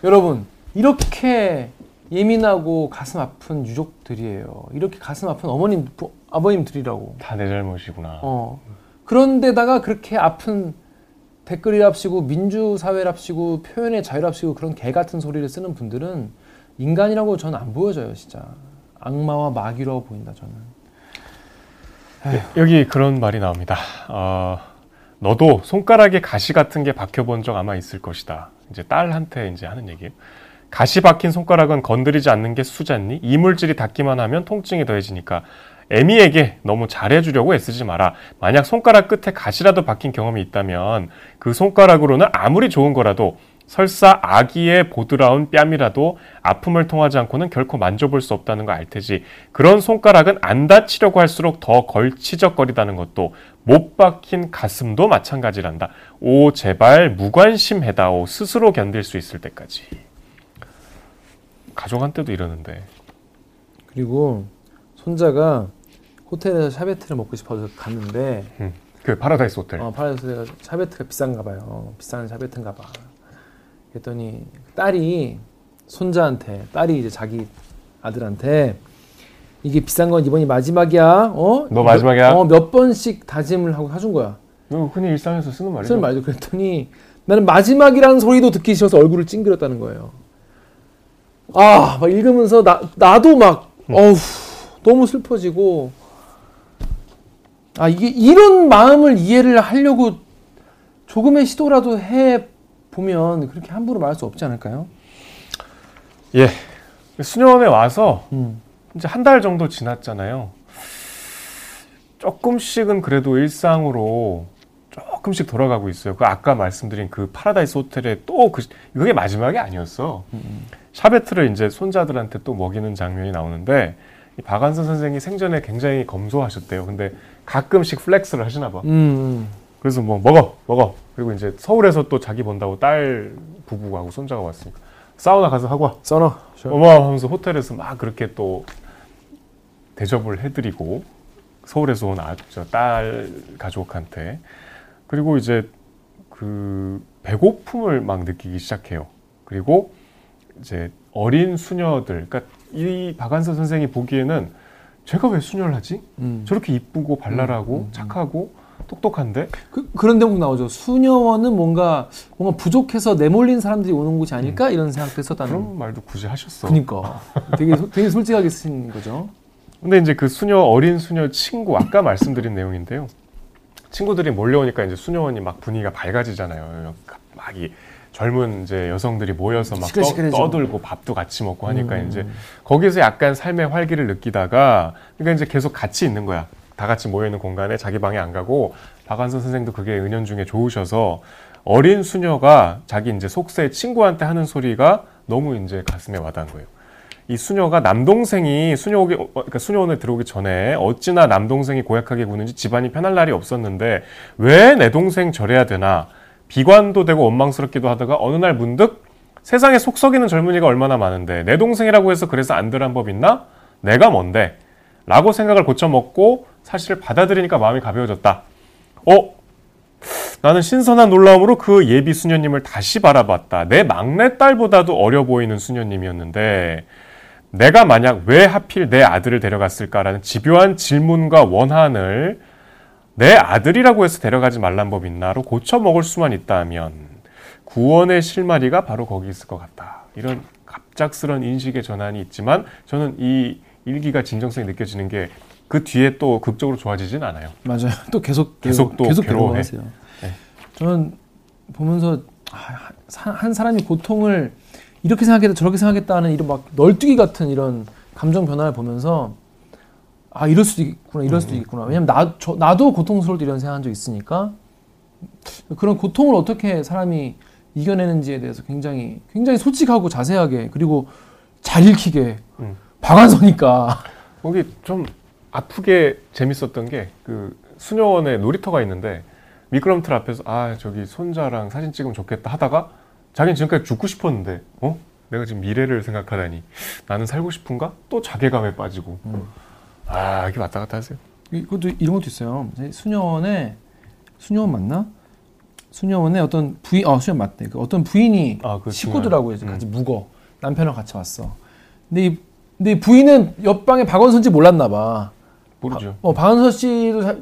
여러분, 이렇게 예민하고 가슴 아픈 유족들이에요. 이렇게 가슴 아픈 어머님, 부- 아버님들이라고. 다 내 잘못이구나. 어. 그런데다가 그렇게 아픈 댓글이랍시고, 민주사회랍시고, 표현의 자유랍시고, 그런 개 같은 소리를 쓰는 분들은 인간이라고 저는 안 보여져요, 진짜. 악마와 마귀라고 보인다, 저는. 네, 여기 그런 말이 나옵니다. 어, 너도 손가락에 가시 같은 게 박혀본 적 아마 있을 것이다. 이제 딸한테 이제 하는 얘기예요. 가시 박힌 손가락은 건드리지 않는 게 수잖니? 이물질이 닿기만 하면 통증이 더해지니까 애미에게 너무 잘해주려고 애쓰지 마라. 만약 손가락 끝에 가시라도 박힌 경험이 있다면 그 손가락으로는 아무리 좋은 거라도 설사 아기의 보드라운 뺨이라도 아픔을 통하지 않고는 결코 만져볼 수 없다는 거알 테지. 그런 손가락은 안 다치려고 할수록 더 걸치적거리다는 것도 못 박힌 가슴도 마찬가지란다. 오 제발 무관심해다오 스스로 견딜 수 있을 때까지. 가족한테도 이러는데. 그리고 손자가 호텔에서 샤베트를 먹고 싶어서 갔는데, 음, 그 파라다이스 호텔. 어, 파라다이스가 샤베트가 비싼가 봐요. 비싼 샤베트인가 봐. 그랬더니 딸이 손자한테 딸이 이제 자기 아들한테 이게 비싼 건 이번이 마지막이야. 어? 너 마지막이야? 몇, 어, 몇 번씩 다짐을 하고 사준 거야. 이거 흔히 일상에서 쓰는 말이죠. 쓰는 말도 그랬더니 나는 마지막이라는 소리도 듣기 싫어서 얼굴을 찡그렸다는 거예요. 아, 막 읽으면서 나 나도 막 어우 너무 슬퍼지고 아 이게 이런 마음을 이해를 하려고 조금의 시도라도 해 보면 그렇게 함부로 말할 수 없지 않을까요? 예. 수녀원에 와서 음. 이제 한 달 정도 지났잖아요. 조금씩은 그래도 일상으로 조금씩 돌아가고 있어요. 그 아까 말씀드린 그 파라다이스 호텔에 또 그, 그게 마지막이 아니었어. 샤베트를 이제 손자들한테 또 먹이는 장면이 나오는데 이 박완서 선생이 생전에 굉장히 검소하셨대요. 근데 가끔씩 flex를 하시나 봐. 음. 그래서 뭐 먹어 먹어 그리고 이제 서울에서 또 자기 본다고 딸 부부하고 손자가 왔으니까 사우나 가서 하고 와 써놔. 어머 하면서 호텔에서 막 그렇게 또 대접을 해드리고 서울에서 온딸 가족한테 그리고 이제 그 배고픔을 막 느끼기 시작해요. 그리고 이제 어린 수녀들, 그러니까 이 박한서 선생이 보기에는 제가 왜 수녀를 하지? 음. 저렇게 이쁘고 발랄하고 음, 음, 음. 착하고 똑똑한데 그, 그런 대목 나오죠. 수녀원은 뭔가 뭔가 부족해서 내몰린 사람들이 오는 곳이 아닐까 이런 생각도 했었다는. 그런 말도 굳이 하셨어. 그니까 되게 소- 되게 솔직하게 쓰신 거죠. 근데 이제 그 수녀 어린 수녀 친구 아까 말씀드린 내용인데요. 친구들이 몰려오니까 이제 수녀원이 막 분위기가 밝아지잖아요. 막이 젊은 이제 여성들이 모여서 막 떠. 떠들고 밥도 같이 먹고 하니까 음. 이제 거기서 약간 삶의 활기를 느끼다가 그러니까 이제 계속 같이 있는 거야. 다 같이 모여 있는 공간에 자기 방에 안 가고 박한선 선생도 그게 은연중에 좋으셔서 어린 수녀가 자기 이제 속세 친구한테 하는 소리가 너무 이제 가슴에 와닿은 거예요. 이 수녀가 남동생이 수녀 오기 어, 그러니까 수녀원에 들어오기 전에 어찌나 남동생이 고약하게 구는지 집안이 편할 날이 없었는데 왜 내 동생 저래야 되나 비관도 되고 원망스럽기도 하다가 어느 날 문득 세상에 속 썩이는 젊은이가 얼마나 많은데 내 동생이라고 해서 그래서 안 들한 법 있나? 내가 뭔데? 라고 생각을 고쳐먹고 사실을 받아들이니까 마음이 가벼워졌다. 어? 나는 신선한 놀라움으로 그 예비 수녀님을 다시 바라봤다. 내 막내딸보다도 어려 보이는 수녀님이었는데 내가 만약 왜 하필 내 아들을 데려갔을까라는 집요한 질문과 원한을 내 아들이라고 해서 데려가지 말란 법 있나로 고쳐 먹을 수만 있다면 구원의 실마리가 바로 거기 있을 것 같다. 이런 갑작스런 인식의 전환이 있지만 저는 이 일기가 진정성이 느껴지는 게 그 뒤에 또 극적으로 좋아지진 않아요. 맞아요. 또 계속 계속 또 계속 괴로워해. 괴로워하세요. 네. 저는 보면서 아, 사- 한 사람이 고통을 이렇게 생각했다 저렇게 생각했다는 이런 막 널뛰기 같은 이런 감정 변화를 보면서 아 이럴 수도 있구나 이럴 수도 음. 있구나 왜냐면 나 저, 나도 고통스러울 때 이런 생각한 적 있으니까 그런 고통을 어떻게 사람이 이겨내는지에 대해서 굉장히 굉장히 솔직하고 자세하게 그리고 잘 읽히게 음. 박완서니까 거기 좀 아프게 재밌었던 게 그 수녀원에 놀이터가 있는데 미끄럼틀 앞에서 아 저기 손자랑 사진 찍으면 좋겠다 하다가 자기는 지금까지 죽고 싶었는데 어 내가 지금 미래를 생각하다니 나는 살고 싶은가 또 자괴감에 빠지고 음. 아 이렇게 왔다 갔다 하세요. 이것도 이런 것도 있어요. 수녀원에 수녀원 맞나? 수녀원에 어떤 부인, 어 수녀 맞대. 그 어떤 부인이 아, 그 식구들하고 이제 음. 같이 묵어 남편이랑 같이 왔어. 근데 이 근데 이 부인은 옆방에 박원선지 몰랐나 봐. 모르죠. 어 박원서 씨도 사-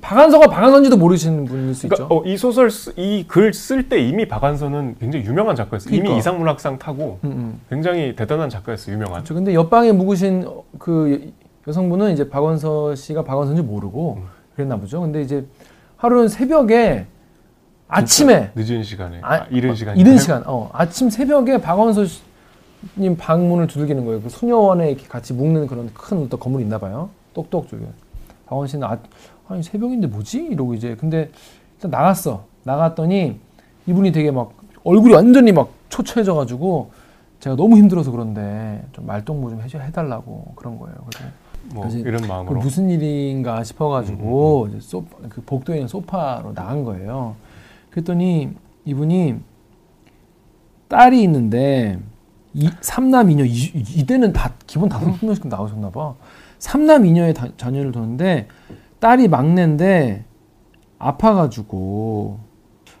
박한서가 박한선지도 모르시는 분일 수 그러니까 있죠. 어, 이 소설 이 글 쓸 때 이미 박한선은 굉장히 유명한 작가였어요. 그러니까. 이미 이상문학상 타고 음, 음. 굉장히 대단한 작가였어요. 유명한. 그렇죠. 근데 옆방에 묵으신 어, 그 여성분은 이제 박원서 씨가 박원선지 모르고 음. 그랬나 보죠. 근데 이제 하루는 새벽에 아침에 늦은 시간에 아, 아, 이른 어, 시간 이른 시간. 어, 아침 새벽에 박원서 씨- 님 방문을 두들기는 거예요. 그 수녀원에 이렇게 같이 묵는 그런 큰 어떤 건물이 있나 봐요. 똑똑 쪽에. 박원 씨는 아, 아니 새벽인데 뭐지? 이러고 이제 근데 일단 나갔어. 나갔더니 이분이 되게 막 얼굴이 완전히 막 초췌해져 가지고 제가 너무 힘들어서 그런데 좀 말동무 좀 해줘 해달라고 그런 거예요. 그래서 뭐 이런 그 마음으로 무슨 일인가 싶어가지고 이제 소, 그 복도에 있는 소파로 나간 거예요. 그랬더니 이분이 딸이 있는데 이, 삼남 이녀 이, 이때는 다 기본 다섯 명씩 나오셨나 봐. 삼남 이녀의 다- 자녀를 두는데 딸이 막내인데 아파가지고.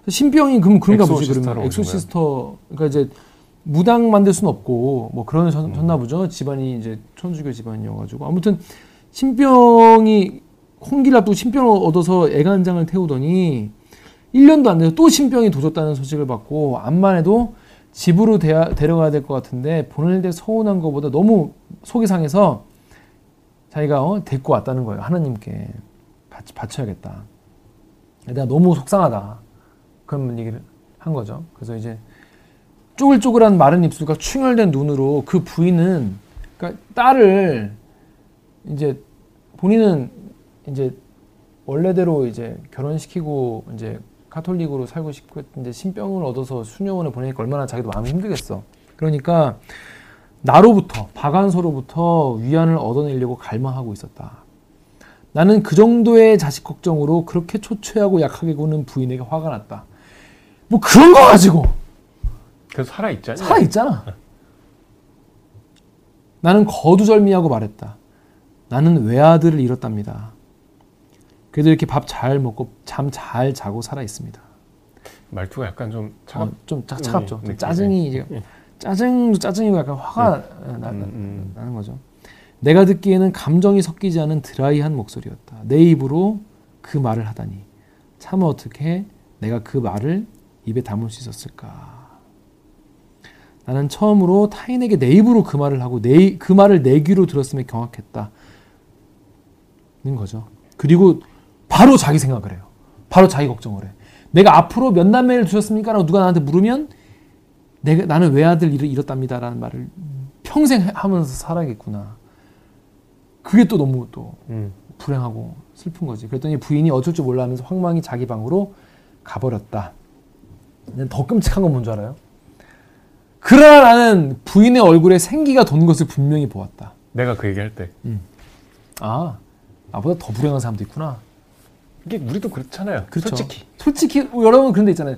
신병이 그럼 그런가 보지 그러면. exorcist 그러니까 이제 무당 만들 수는 없고 뭐 그런 음. 셨나 보죠. 집안이 이제 천주교 집안이어가지고. 아무튼 신병이 혼기를 앞두고 신병을 얻어서 애간장을 태우더니 1년도 안 돼서 또 신병이 도졌다는 소식을 받고 암만 해도 집으로 데, 데려가야 될 것 같은데 보낼 때 서운한 것보다 너무 속이 상해서 자기가 어, 데리고 왔다는 거예요. 하나님께. 바쳐, 바쳐야겠다. 내가 너무 속상하다. 그런 얘기를 한 거죠. 그래서 이제 쪼글쪼글한 마른 입술과 충혈된 눈으로 그 부인은 그러니까 딸을 이제 본인은 이제 원래대로 이제 결혼시키고 이제 카톨릭으로 살고 싶고 이제 신병을 얻어서 수녀원에 보내니까 얼마나 자기도 마음이 힘들겠어. 그러니까 나로부터 박안서로부터 위안을 얻어내려고 갈망하고 있었다. 나는 그 정도의 자식 걱정으로 그렇게 초췌하고 약하게 구는 부인에게 화가 났다. 뭐 그런 거 가지고 그래서 살아 있잖아요. 살아 있잖아. 나는 거두절미하고 말했다. 나는 외아들을 잃었답니다. 그래도 이렇게 밥 잘 먹고 잠 잘 자고 살아 있습니다. 말투가 약간 좀 차갑. 어, 좀 차, 차갑죠. 좀 느낌이. 짜증이 이제 예. 짜증도 짜증이고 약간 화가 나, 음, 음. 나는 거죠. 내가 듣기에는 감정이 섞이지 않은 드라이한 목소리였다. 내 입으로 그 말을 하다니. 참 어떻게 내가 그 말을 입에 담을 수 있었을까? 나는 처음으로 타인에게 내 입으로 그 말을 하고 내, 그 말을 내 귀로 들었음에 경악했다. 는 거죠. 그리고 바로 자기 생각을 해요. 바로 자기 걱정을 해. 내가 앞으로 몇 남매를 두셨습니까? 라고 누가 나한테 물으면 내가 나는 외아들 잃- 잃었답니다라는 말을 평생 하면서 살아야겠구나. 그게 또 너무 또 음. 불행하고 슬픈 거지. 그랬더니 부인이 어쩔 줄 몰라 하면서 황망히 자기 방으로 가버렸다. 더 끔찍한 건 뭔 줄 알아요? 그러나 나는 부인의 얼굴에 생기가 돈 것을 분명히 보았다. 내가 그 얘기할 때 아, 나보다 더 불행한 사람도 있구나. 이게 우리도 그렇잖아요. 그렇죠. 솔직히 솔직히 여러분 그런 데 있잖아요.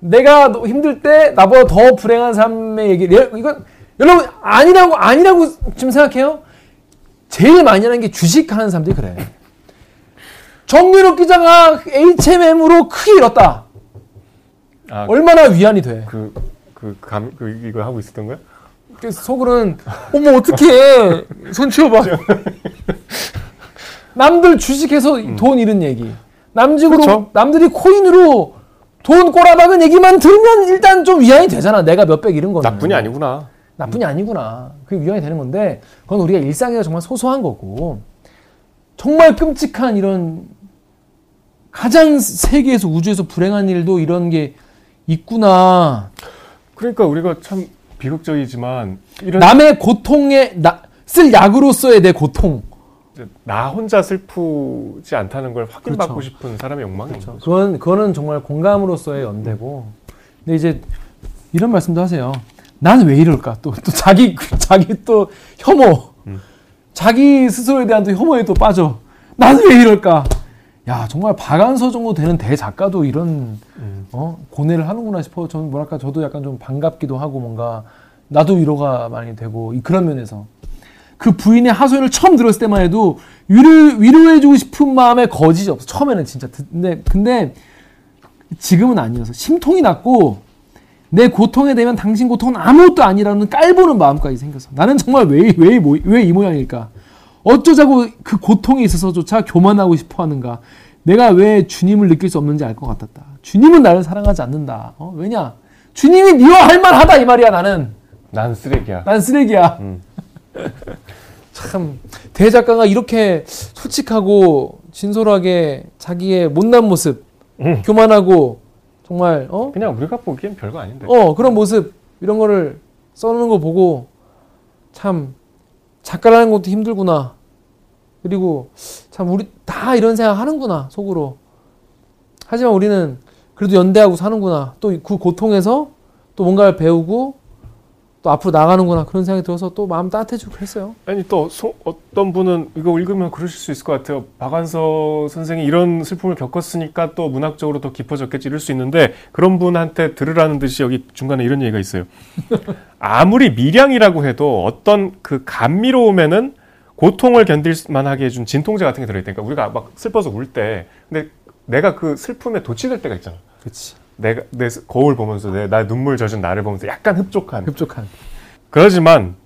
내가 너- 힘들 때 나보다 더 불행한 사람의 얘기. 예, 이건 여러분 아니라고 아니라고 지금 생각해요. 제일 많이 하는 게 주식하는 사람들이 그래. 정유럽 기자가 HMM으로 크게 잃었다. 아, 얼마나 위안이 돼. 그, 그, 감, 그, 이거 하고 있었던 거야? 그래서 속으로는 어머 어떡해 손 치워봐 남들 주식해서 돈 잃은 얘기 남직으로 그쵸. 남들이 코인으로 돈 꼬라박은 얘기만 들으면 일단 좀 위안이 되잖아 내가 몇백 잃은 거는 나뿐이 아니구나. 나뿐이 아니구나 그게 위안이 되는 건데 그건 우리가 일상에서 정말 소소한 거고 정말 끔찍한 이런 가장 세계에서 우주에서 불행한 일도 이런 게 있구나 그러니까 우리가 참 비극적이지만 이런 남의 고통에 나, 쓸 약으로서의 내 고통. 나 혼자 슬프지 않다는 걸 확인받고 그렇죠. 싶은 사람의 욕망인 거죠. 그건 그거는 정말 공감으로서의 연대고. 근데 이제 이런 말씀도 하세요. 난 왜 이럴까? 또, 또 자기 자기 또 혐오. 음. 자기 스스로에 대한 또 혐오에 또 빠져. 난 왜 이럴까? 야 정말 박완서 정도 되는 대작가도 이런 음. 어? 고뇌를 하는구나 싶어. 저는 뭐랄까 저도 약간 좀 반갑기도 하고 뭔가 나도 위로가 많이 되고 이- 그런 면에서 그 부인의 하소연을 처음 들었을 때만 해도 위로 위로해주고 싶은 마음에 거짓이 없어. 처음에는 진짜 듣- 근데 근데 지금은 아니어서 심통이 났고 내 고통에 대면 당신 고통은 아무것도 아니라는 깔보는 마음까지 생겼어. 나는 정말 왜 왜 왜 이 모양일까? 어쩌자고 그 고통에 있어서조차 교만하고 싶어 하는가? 내가 왜 주님을 느낄 수 없는지 알 것 같았다. 주님은 나를 사랑하지 않는다. 어? 왜냐? 주님이 미워할 만하다 이 말이야 나는. 난 쓰레기야. 난 쓰레기야. 음. 참 대작가가 이렇게 솔직하고 진솔하게 자기의 못난 모습, 음. 교만하고 정말 어? 그냥 우리가 보기엔 별거 아닌데. 어 그런 모습 이런 거를 써놓는 거 보고 참 작가라는 것도 힘들구나. 그리고 참 우리 다 이런 생각 하는구나 속으로. 하지만 우리는 그래도 연대하고 사는구나. 또 그 고통에서 또 뭔가를 배우고 또 앞으로 나가는구나 그런 생각이 들어서 또 마음 따뜻해지고 그랬어요. 아니 또 소- 어떤 분은 이거 읽으면 그러실 수 있을 것 같아요. 박완서 선생이 이런 슬픔을 겪었으니까 또 문학적으로 더 깊어졌겠지 이럴 수 있는데 그런 분한테 들으라는 듯이 여기 중간에 이런 얘기가 있어요. 아무리 미량이라고 해도 어떤 그 감미로움에는 고통을 견딜 만하게 해준 진통제 같은 게 들어있다니까 우리가 막 슬퍼서 울 때 근데 내가 그 슬픔에 도취될 때가 있잖아. 그렇지. 내가 내 스- 거울 보면서 내 나 눈물 젖은 나를 보면서 약간 흡족한 흡족한. 그러지만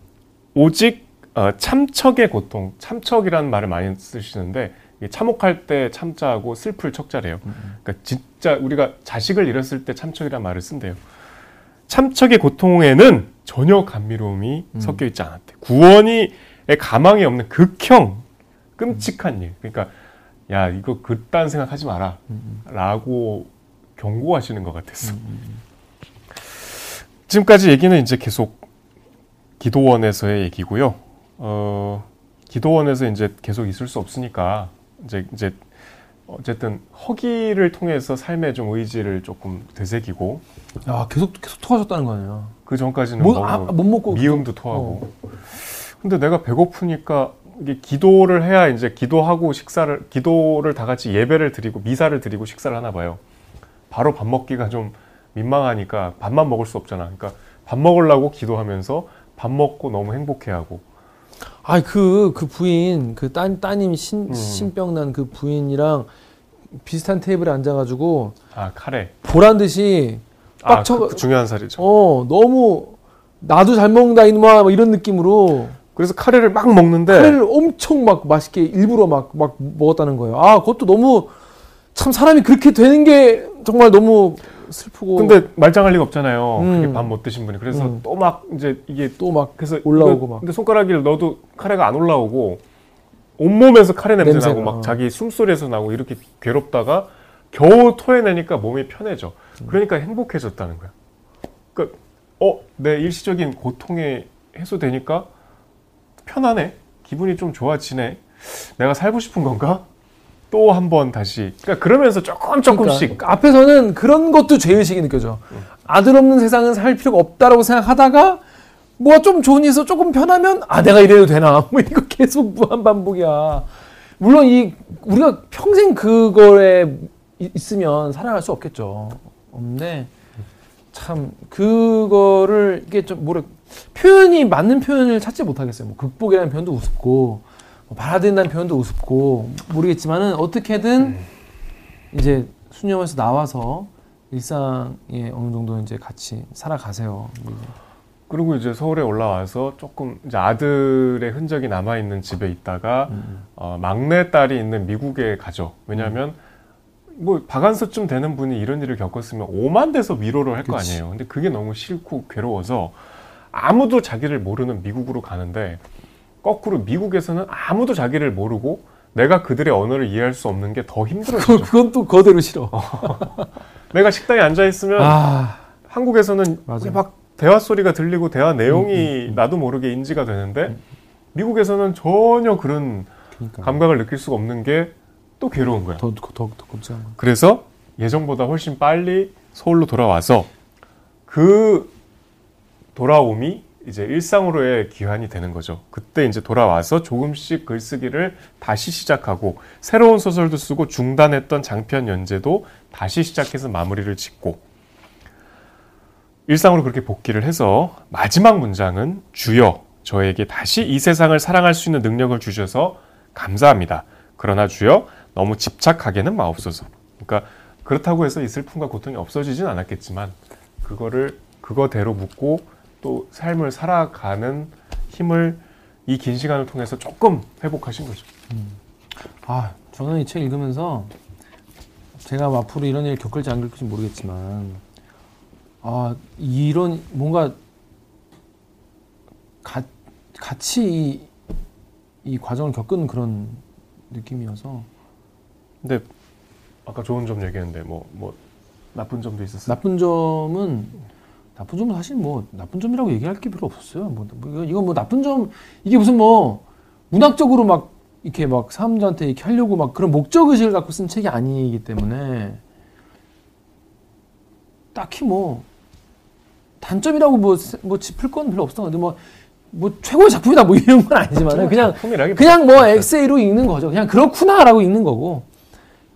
오직 어, 참척의 고통, 참척이라는 말을 많이 쓰시는데 이게 참혹할 때 참자하고 슬플 척자래요. 그러니까 진짜 우리가 자식을 잃었을 때 참척이라는 말을 쓴대요. 참척의 고통에는 전혀 감미로움이 음. 섞여 있지 않았대. 구원이 가망이 없는 극형 끔찍한 일. 그러니까 야 이거 그딴 생각하지 마라라고 경고하시는 것 같았어. 지금까지 얘기는 이제 계속 기도원에서의 얘기고요. 어, 기도원에서 이제 계속 있을 수 없으니까 이제 이제 어쨌든 허기를 통해서 삶의 좀 의지를 조금 되새기고 야 계속 계속 토하셨다는 거 아니야? 그 전까지는 못, 너무 아, 못 먹고 미움도 토하고. 근데 내가 배고프니까 이게 기도를 해야 이제 기도하고 식사를 기도를 다 같이 예배를 드리고 미사를 드리고 식사를 하나 봐요. 바로 밥 먹기가 좀 민망하니까 밥만 먹을 수 없잖아. 그러니까 밥 먹으려고 기도하면서 밥 먹고 너무 행복해하고. 아 그 그 부인 그 따, 따님 신 음. 신병 난 그 부인이랑 비슷한 테이블에 앉아가지고 아 카레. 보란 듯이 아, 빡쳐 그, 그 중요한 살이죠. 어 너무 나도 잘 먹는다 이놈아 막 이런 느낌으로 그래서 카레를 막 먹는데 카레를 엄청 막 맛있게 일부러 막 막 먹었다는 거예요. 아 그것도 너무 참 사람이 그렇게 되는 게 정말 너무 슬프고 근데 말짱할 리가 없잖아요. 음. 그게 밥 못 드신 분이. 그래서 음. 또막 이제 이게 또 막 그래서 올라오고 막. 근데 손가락을 넣어도 카레가 안 올라오고 온몸에서 카레 냄새 냄새가, 나고 막 어. 자기 숨소리에서 나고 이렇게 괴롭다가 겨우 토해내니까 몸이 편해져. 음. 그러니까 행복해졌다는 거야. 그러니까 어, 내 일시적인 고통이 해소되니까 편하네. 기분이 좀 좋아지네. 내가 살고 싶은 건가? 또 한 번 다시. 그러니까 그러면서 조금 조금씩 그러니까 앞에서는 그런 것도 죄의식이 느껴져. 아들 없는 세상은 살 필요가 없다라고 생각하다가 뭐가 좀 좋은 일이 있어 조금 편하면 아 내가 이래도 되나 뭐 이거 계속 무한 반복이야. 물론 이 우리가 평생 그거에 이- 있으면 살아갈 수 없겠죠. 없는데 참 그거를 이게 좀 뭐래 표현이 맞는 표현을 찾지 못하겠어요. 뭐 극복이라는 표현도 우습고 뭐 받아들인다는 표현도 우습고 모르겠지만은 어떻게든 이제 수녀원에서 나와서 일상에 어느 정도 이제 같이 살아가세요. 그리고 이제 서울에 올라와서 조금 이제 아들의 흔적이 남아 있는 집에 있다가 음. 어, 막내 딸이 있는 미국에 가죠. 왜냐하면 뭐 박안서쯤 되는 분이 이런 일을 겪었으면 오만 돼서 위로를 할 거. 아니에요. 근데 그게 너무 싫고 괴로워서 아무도 자기를 모르는 미국으로 가는데 거꾸로 미국에서는 아무도 자기를 모르고 내가 그들의 언어를 이해할 수 없는 게 더 힘들어지죠. 그건 또 거대로 싫어. 내가 식당에 앉아 있으면 아, 한국에서는 맞아. 막 대화 소리가 들리고 대화 내용이 음, 음. 나도 모르게 인지가 되는데 미국에서는 전혀 그런 그러니까 감각을 느낄 수가 없는 게 또 괴로운 거야. 더 더 더, 더 끔찍한 거. 그래서 예정보다 훨씬 빨리 서울로 돌아와서 그 돌아옴이 이제 일상으로의 귀환이 되는 거죠. 그때 이제 돌아와서 조금씩 글쓰기를 다시 시작하고 새로운 소설도 쓰고 중단했던 장편 연재도 다시 시작해서 마무리를 짓고 일상으로 그렇게 복귀를 해서 마지막 문장은 주여 저에게 다시 이 세상을 사랑할 수 있는 능력을 주셔서 감사합니다. 그러나 주여 너무 집착하게는 마옵소서. 그러니까 그렇다고 해서 이 슬픔과 고통이 없어지진 않았겠지만 그거를 그거대로 묻고 또 삶을 살아가는 힘을 이 긴 시간을 통해서 조금 회복하신 거죠. 아, 저는 이 책 읽으면서 제가 앞으로 이런 일 겪을지 안 겪을지 모르겠지만 아, 이런 뭔가 가, 같이 이, 이 과정을 겪은 그런 느낌이어서 근데 아까 좋은 점 얘기했는데 뭐 뭐 나쁜 점도 있었어요. 나쁜 점은 나쁜 점은 사실 뭐 나쁜 점이라고 얘기할 게 별로 없었어요. 뭐 이거- 이거 뭐 나쁜 점 이게 무슨 뭐 문학적으로 막 이렇게 막 사람들한테 이렇게 하려고 막 그런 목적 의식을 갖고 쓴 책이 아니기 때문에 딱히 뭐 단점이라고 뭐 뭐 짚을 건 별로 없었던 것 같아요. 뭐, 뭐 최고의 작품이다 뭐 이런 건 아니지만 그냥 그냥 뭐 엑세이로 읽는 거죠. 그냥 그렇구나라고 읽는 거고.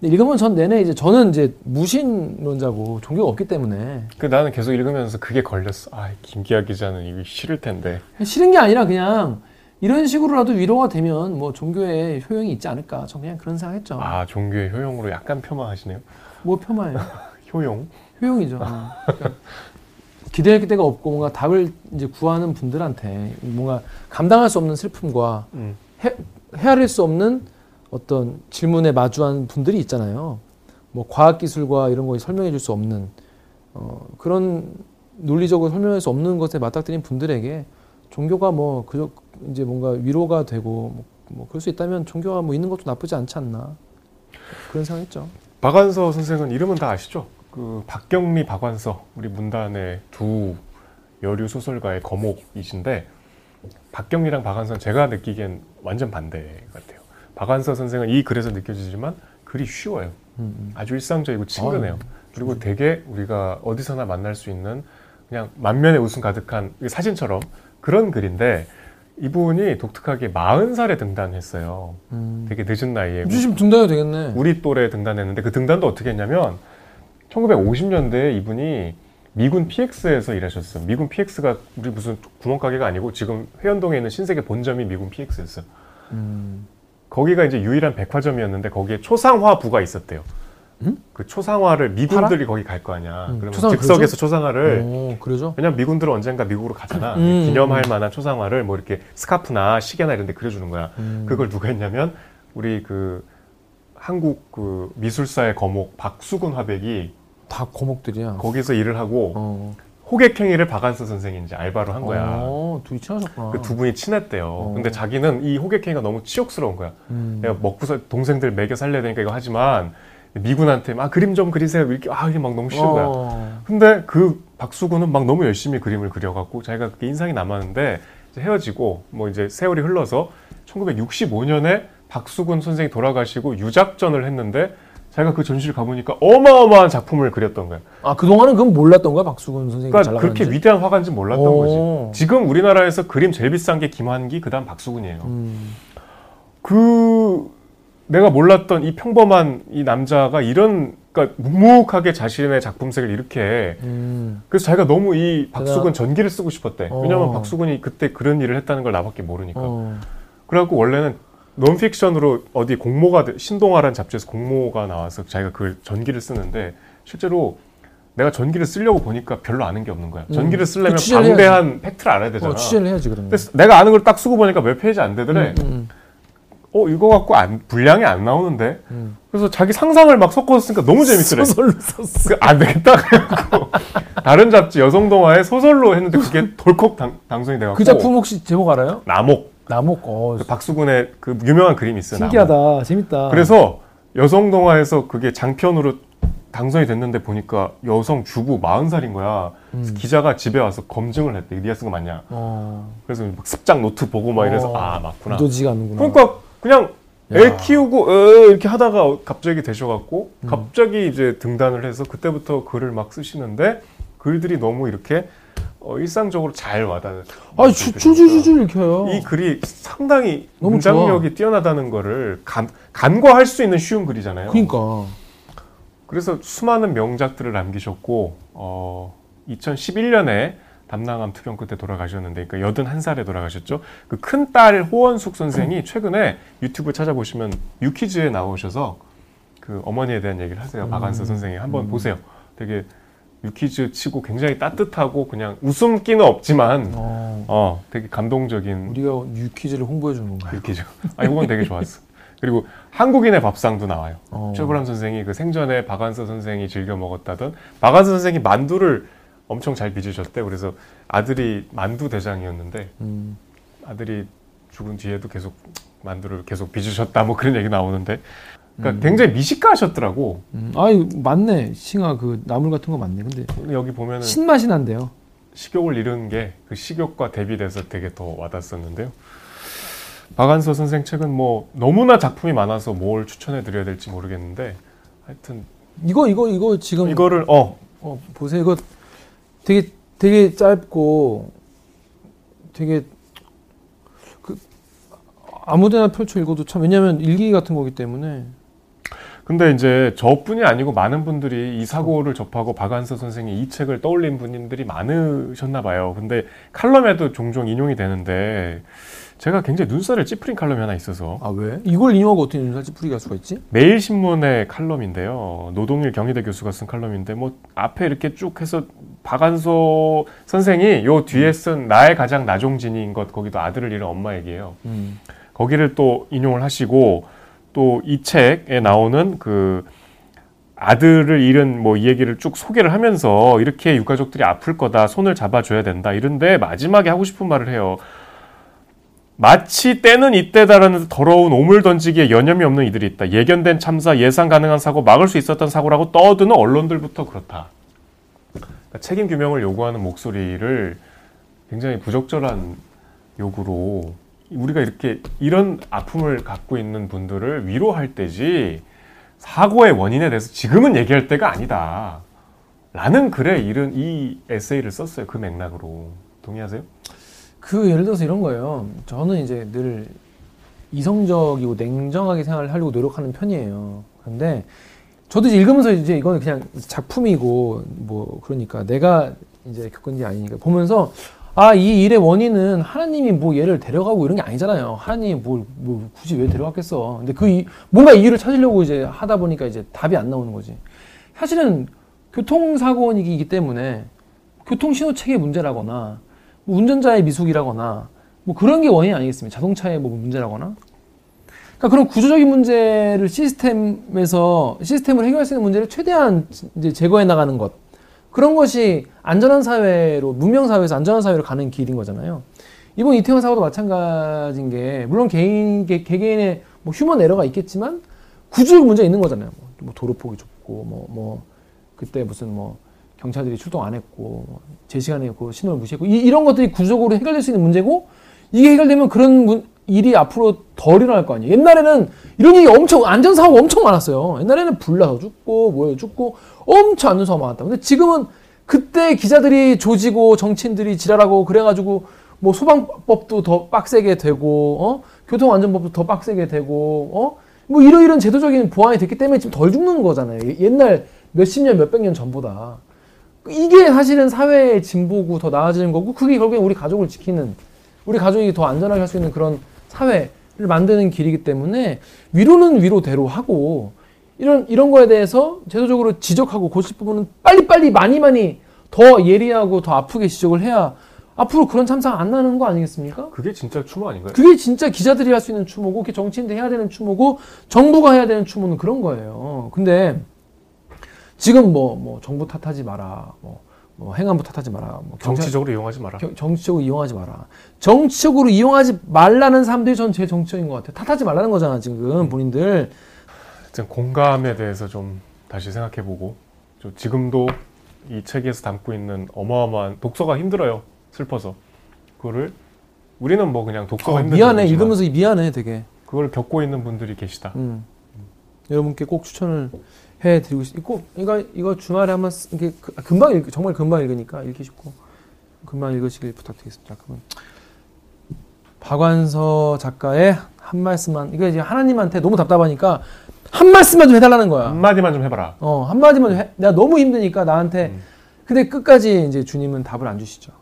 읽으면 전 내내 이제 저는 이제 무신론자고 종교가 없기 때문에 그 나는 계속 읽으면서 그게 걸렸어. 아 김기아 기자는 이거 싫을 텐데. 싫은 게 아니라 그냥 이런 식으로라도 위로가 되면 뭐 종교에 효용이 있지 않을까. 전 그냥 그런 생각했죠. 아 종교의 효용으로 약간 폄하하시네요. 뭐 폄하예요. 효용. 효용이죠. 어. 그러니까 기대할 데가 없고 뭔가 답을 이제 구하는 분들한테 뭔가 감당할 수 없는 슬픔과 음. 헤아릴 수 없는 어떤 질문에 마주한 분들이 있잖아요. 뭐 과학 기술과 이런 거 설명해 줄 수 없는 어, 그런 논리적으로 설명할 수 없는 것에 맞닥뜨린 분들에게 종교가 뭐 그저 이제 뭔가 위로가 되고 뭐, 뭐 그럴 수 있다면 종교가 뭐 있는 것도 나쁘지 않지 않나 그런 생각했죠. 박완서 선생은 이름은 다 아시죠? 그 박경리 박완서 우리 문단의 두 여류 소설가의 거목이신데 박경리랑 박완서는 제가 느끼기엔 완전 반대 같아요. 박완서 선생은 이 글에서 느껴지지만 글이 쉬워요. 음, 아주 일상적이고 친근해요. 아유, 그리고 되게 우리가 어디서나 만날 수 있는 그냥 만면에 웃음 가득한 이 사진처럼 그런 글인데 이분이 독특하게 40살에 등단했어요. 음. 되게 늦은 나이에 음. 주시면 등단해도 되겠네. 우리 또래 등단했는데 그 등단도 어떻게 했냐면 1950년대에 이분이 미군 PX에서 일하셨어요. 미군 PX가 우리 무슨 구멍가게가 아니고 지금 회원동에 있는 신세계 본점이 미군 PX였어요. 음. 거기가 이제 유일한 백화점이었는데 거기에 초상화부가 있었대요. 음? 그 초상화를 미군들이 거기 갈 거 아니야. 음, 그러면 초상화 즉석에서 초상화를 오, 그러죠? 왜냐면 미군들은 언젠가 미국으로 가잖아. 음, 기념할 음. 만한 초상화를 뭐 이렇게 스카프나 시계나 이런 데 그려주는 거야. 음. 그걸 누가 했냐면 우리 그 한국 그 미술사의 거목 박수근 화백이 다 고목들이야. 거기서 일을 하고 어. 호객행위를 박한서 선생이 이제 알바로 한 거야. 어, 둘이 친하셨구나. 그 두 분이 친했대요. 어. 근데 자기는 이 호객행위가 너무 치욕스러운 거야. 음. 내가 먹고 살 동생들 먹여 살려야 되니까 이거 하지만 미군한테 막 그림 좀 그리세요 이렇게 아 이게 막 너무 싫은 거야. 어. 근데 그 박수근은 막 너무 열심히 그림을 그려갖고 자기가 그게 인상이 남았는데 이제 헤어지고 뭐 이제 세월이 흘러서 1965년에 박수근 선생이 돌아가시고 유작전을 했는데 자기가 그 전시를 가보니까 어마어마한 작품을 그렸던 거야. 아, 그동안은 그건 몰랐던 거야, 박수근 선생님이 그러니까 잘 그렇게? 위대한 화가인지 몰랐던 오. 거지. 지금 우리나라에서 그림 제일 비싼 게 김환기 그다음 박수근이에요. 음. 그 내가 몰랐던 이 평범한 이 남자가 이런 그러니까 묵묵하게 자신의 작품색을 이렇게 음. 그래서 자기가 너무 이 박수근 전기를 쓰고 싶었대. 어. 왜냐면 박수근이 그때 그런 일을 했다는 걸 나밖에 모르니까. 어. 그래갖고 원래는 논픽션으로 어디 공모가 돼- 신동아라는 잡지에서 공모가 나와서 자기가 그 전기를 쓰는데 실제로 내가 전기를 쓰려고 보니까 별로 아는 게 없는 거야. 음. 전기를 쓰려면 그 취재를 방대한 팩트를 알아야 되잖아. 어, 취재를 해야지, 그러면. 내가 아는 걸 딱 쓰고 보니까 몇 페이지 안 되더래. 음, 음, 어 이거 갖고 안, 분량이 안 나오는데. 음. 그래서 자기 상상을 막 섞어서 쓰니까 너무 재밌더래. 소설로 썼어. 그, 안 되겠다. 그래갖고 다른 잡지 여성 동아에 소설로 했는데 그게 덜컥 당, 당선이 돼갖고 그 작품 혹시 제목 알아요? 나목 나목. 어, 그 박수근의 그 유명한 그림이 있어요. 신기하다. 재밌다. 그래서 여성 동아에서 그게 장편으로 당선이 됐는데 보니까 여성 주부 40살인 거야. 음. 기자가 집에 와서 검증을 했대. 쓴거 맞냐? 어, 그래서 막 습작 노트 보고 막 이래서 어, 아 맞구나. 믿어지지가 않는구나. 그러니까 그냥 야. 애 키우고 어, 이렇게 하다가 갑자기 되셔갖고 음. 갑자기 이제 등단을 해서 그때부터 글을 막 쓰시는데 글들이 너무 이렇게 어, 일상적으로 잘 와닿는. 아, 주- 줄줄줄줄 읽혀요. 이 글이 상당히 문장력이 뛰어나다는 거를 간, 간과할 수 있는 쉬운 글이잖아요. 그러니까. 그래서 수많은 명작들을 남기셨고 어, 2011년에 담낭암 투병 끝에 돌아가셨는데 그러니까 81살에 돌아가셨죠. 그 큰 딸 호원숙 선생이 최근에 유튜브 찾아보시면 유퀴즈에 나오셔서 그 어머니에 대한 얘기를 하세요. 박한서 선생이 한번 음. 보세요. 되게 유퀴즈 치고 굉장히 따뜻하고 그냥 웃음기는 없지만 어, 어 되게 감동적인 우리가 유퀴즈를 홍보해 주는 건가요? 유퀴즈. 아 이건 되게 좋았어. 그리고 한국인의 밥상도 나와요. 어. 최불암 선생이 그 생전에 박한서 선생이 즐겨 먹었다던 박한서 선생이 만두를 엄청 잘 빚으셨대. 그래서 아들이 만두 대장이었는데 음. 아들이 죽은 뒤에도 계속 만두를 계속 빚으셨다. 뭐 그런 얘기 나오는데. 그러니까 음. 굉장히 미식가셨더라고. 음. 아이 맞네. 싱아 그 나물 같은 거 맞네. 근데 여기 보면은 신맛이 난대요. 식욕을 잃은 게 그 식욕과 대비돼서 되게 더 와닿았었는데요. 박한서 선생 책은 뭐 너무나 작품이 많아서 뭘 추천해 드려야 될지 모르겠는데 하여튼 이거 이거 이거 지금 이거를 어 어, 보세요. 이거 되게 되게 짧고 되게 그 아무데나 펼쳐 읽어도 참 왜냐면 일기 같은 거기 때문에 근데 이제 저뿐이 아니고 많은 분들이 이 사고를 접하고 박한서 선생이 이 책을 떠올린 분들이 많으셨나 봐요. 근데 칼럼에도 종종 인용이 되는데 제가 굉장히 눈살을 찌푸린 칼럼이 하나 있어서 아 왜? 이걸 인용하고 어떻게 눈살찌 뿌리게 할 수가 있지? 매일신문의 칼럼인데요. 노동일 경희대 교수가 쓴 칼럼인데 뭐 앞에 이렇게 쭉 해서 박한서 선생이 요 뒤에 쓴 나의 가장 나종진인 것 거기도 아들을 잃은 엄마 얘기예요. 음. 거기를 또 인용을 하시고 또 이 책에 나오는 그 아들을 잃은 뭐 이 얘기를 쭉 소개를 하면서 이렇게 유가족들이 아플 거다 손을 잡아줘야 된다 이런데 마지막에 하고 싶은 말을 해요. 마치 때는 이때다라는 더러운 오물 던지기에 여념이 없는 이들이 있다. 예견된 참사, 예상 가능한 사고, 막을 수 있었던 사고라고 떠드는 언론들부터 그렇다. 그러니까 책임 규명을 요구하는 목소리를 굉장히 부적절한 요구로 우리가 이렇게 이런 아픔을 갖고 있는 분들을 위로할 때지 사고의 원인에 대해서 지금은 얘기할 때가 아니다. 라는 글에 이런 이 에세이를 썼어요. 그 맥락으로. 동의하세요? 그 예를 들어서 이런 거예요. 저는 이제 늘 이성적이고 냉정하게 생각을 하려고 노력하는 편이에요. 그런데 저도 이제 읽으면서 이제 이거는 그냥 작품이고 뭐 그러니까 내가 이제 겪은 게 아니니까 보면서 아, 이 일의 원인은 하나님이 뭐 얘를 데려가고 이런 게 아니잖아요. 하나님이 뭘, 뭐 굳이 왜 데려갔겠어. 근데 그, 이- 뭔가 이유를 찾으려고 이제 하다 보니까 이제 답이 안 나오는 거지. 사실은 교통사고이기 때문에 교통신호체계 문제라거나 뭐 운전자의 미숙이라거나 뭐 그런 게 원인이 아니겠습니까? 자동차의 뭐 문제라거나. 그러니까 그런 구조적인 문제를 시스템에서 시스템을 해결할 수 있는 문제를 최대한 이제 제거해 나가는 것. 그런 것이 안전한 사회로 문명 사회에서 안전한 사회로 가는 길인 거잖아요. 이번 이태원 사고도 마찬가지인 게 물론 개인 개, 개개인의 뭐 휴먼 에러가 있겠지만 구조적 문제가 있는 거잖아요. 뭐, 뭐 도로 폭이 좁고 뭐뭐 그때 무슨 뭐 경찰들이 출동 안 했고 뭐제 시간에 그 신호를 무시했고 이, 이런 것들이 구조적으로 해결될 수 있는 문제고 이게 해결되면 그런 문- 일이 앞으로 덜 일어날 거 아니에요. 옛날에는 이런 일이 엄청 안전사고가 엄청 많았어요. 옛날에는 불나서 죽고 뭐에 죽고 엄청 안전사고 많았다. 근데 지금은 그때 기자들이 조지고 정치인들이 지랄하고 그래가지고 뭐 소방법도 더 빡세게 되고 어 교통안전법도 더 빡세게 되고 어 뭐 이러이런 제도적인 보완이 됐기 때문에 지금 덜 죽는 거잖아요. 예- 옛날 몇십 년 몇백 년 전보다 이게 사실은 사회의 진보고 더 나아지는 거고 그게 결국엔 우리 가족을 지키는 우리 가족이 더 안전하게 할 수 있는 그런 사회를 만드는 길이기 때문에 위로는 위로대로 하고 이런 이런 거에 대해서 제도적으로 지적하고 고칠 부분은 빨리빨리 많이 많이 더 예리하고 더 아프게 지적을 해야 앞으로 그런 참사가 안 나는 거 아니겠습니까? 그게 진짜 추모 아닌가요? 그게 진짜 기자들이 할 수 있는 추모고, 그게 정치인들이 해야 되는 추모고, 정부가 해야 되는 추모는 그런 거예요. 근데 지금 뭐, 뭐, 정부 탓하지 마라, 뭐, 뭐 행안부 탓하지 마라, 뭐, 경찰, 정치적으로 이용하지 마라. 겨- 정치적으로 이용하지 마라. 정치적으로 이용하지 말라는 사람들이 전 제일 정치적인 것 같아요. 탓하지 말라는 거잖아, 지금 본인들. 하여튼 공감에 대해서 좀 다시 생각해보고 저 지금도 이 책에서 담고 있는 어마어마한 독서가 힘들어요. 슬퍼서 그거를 우리는 뭐 그냥 독서가 어, 힘든 미안해, 읽으면서 미안해, 되게. 그걸 겪고 있는 분들이 계시다. 음. 여러분께 꼭 추천을 해드리고 싶. 꼭 이거 이거 주말에 한번 쓰- 이게 그- 금방 읽 정말 금방 읽으니까 읽기 쉽고 금방 읽으시길 부탁드리겠습니다. 그러면 박완서 작가의 한 말씀만 이거 이제 하나님한테 너무 답답하니까 한 말씀만 좀 해달라는 거야. 한 마디만 좀 해봐라. 어 한 마디만 좀 해. 내가 너무 힘드니까 나한테. 음. 근데 끝까지 이제 주님은 답을 안 주시죠.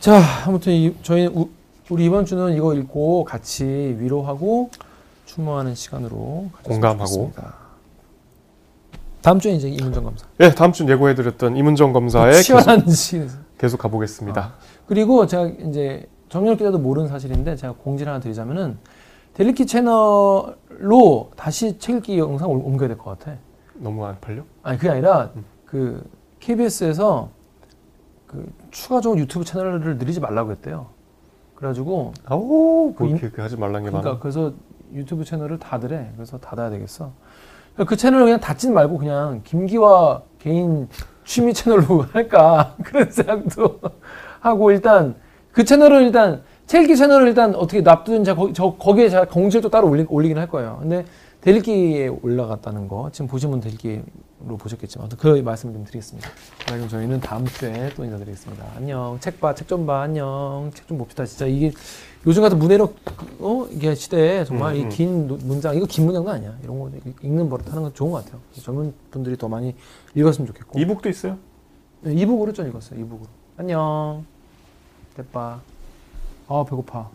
자 아무튼 이, 저희 우, 우리 이번 주는 이거 읽고 같이 위로하고 추모하는 시간으로 공감하고. 좋겠습니다. 다음 주에 이제 이문정 감사. 네, 다음 주 예고해드렸던 이문정 검사의 계속, 치열한 시간. 계속 가보겠습니다. 그리고 제가 이제 정렬 기자도 모르는 사실인데 제가 공지를 하나 드리자면은 델리키 채널로 다시 책 읽기 영상 을 옮겨야 될 것 같아. 너무 안 팔려? 아니 그게 아니라 음. 그 KBS에서 그 추가적으로 유튜브 채널을 늘리지 말라고 했대요. 그래가지고 그뭐 인- 이렇게 하지 말란 게 그러니까 많아. 그래서 유튜브 채널을 닫으래. 그래서 닫아야 되겠어. 그 채널을 그냥 닫진 말고 그냥 김기화 개인 취미 채널로 할까 그런 생각도 하고 일단 그 채널을 일단 첼기 채널을 일단 어떻게 제가 거기, 저 거기에 제가 공지를 또 따로 올리, 올리긴 할 거예요. 근데 델기에 올라갔다는 거 지금 분 델기로 보셨겠지만 그 말씀 좀 드리겠습니다. 자, 그럼 저희는 다음 주에 또 인사드리겠습니다. 안녕. 책 봐, 책 좀 봐. 안녕. 책 좀 봅시다. 진짜 이게 요즘 같은 문해력 어 이게 시대에 정말 음, 이긴 문장 이거 긴 문장도 아니야. 이런 거 읽는 버릇 하는 건 좋은 것 같아요. 젊은 분들이 더 많이 읽었으면 좋겠고. 이북도 있어요? 네, 이북으로 좀 읽었어요. 이북으로. 안녕. 대빠. 아 배고파.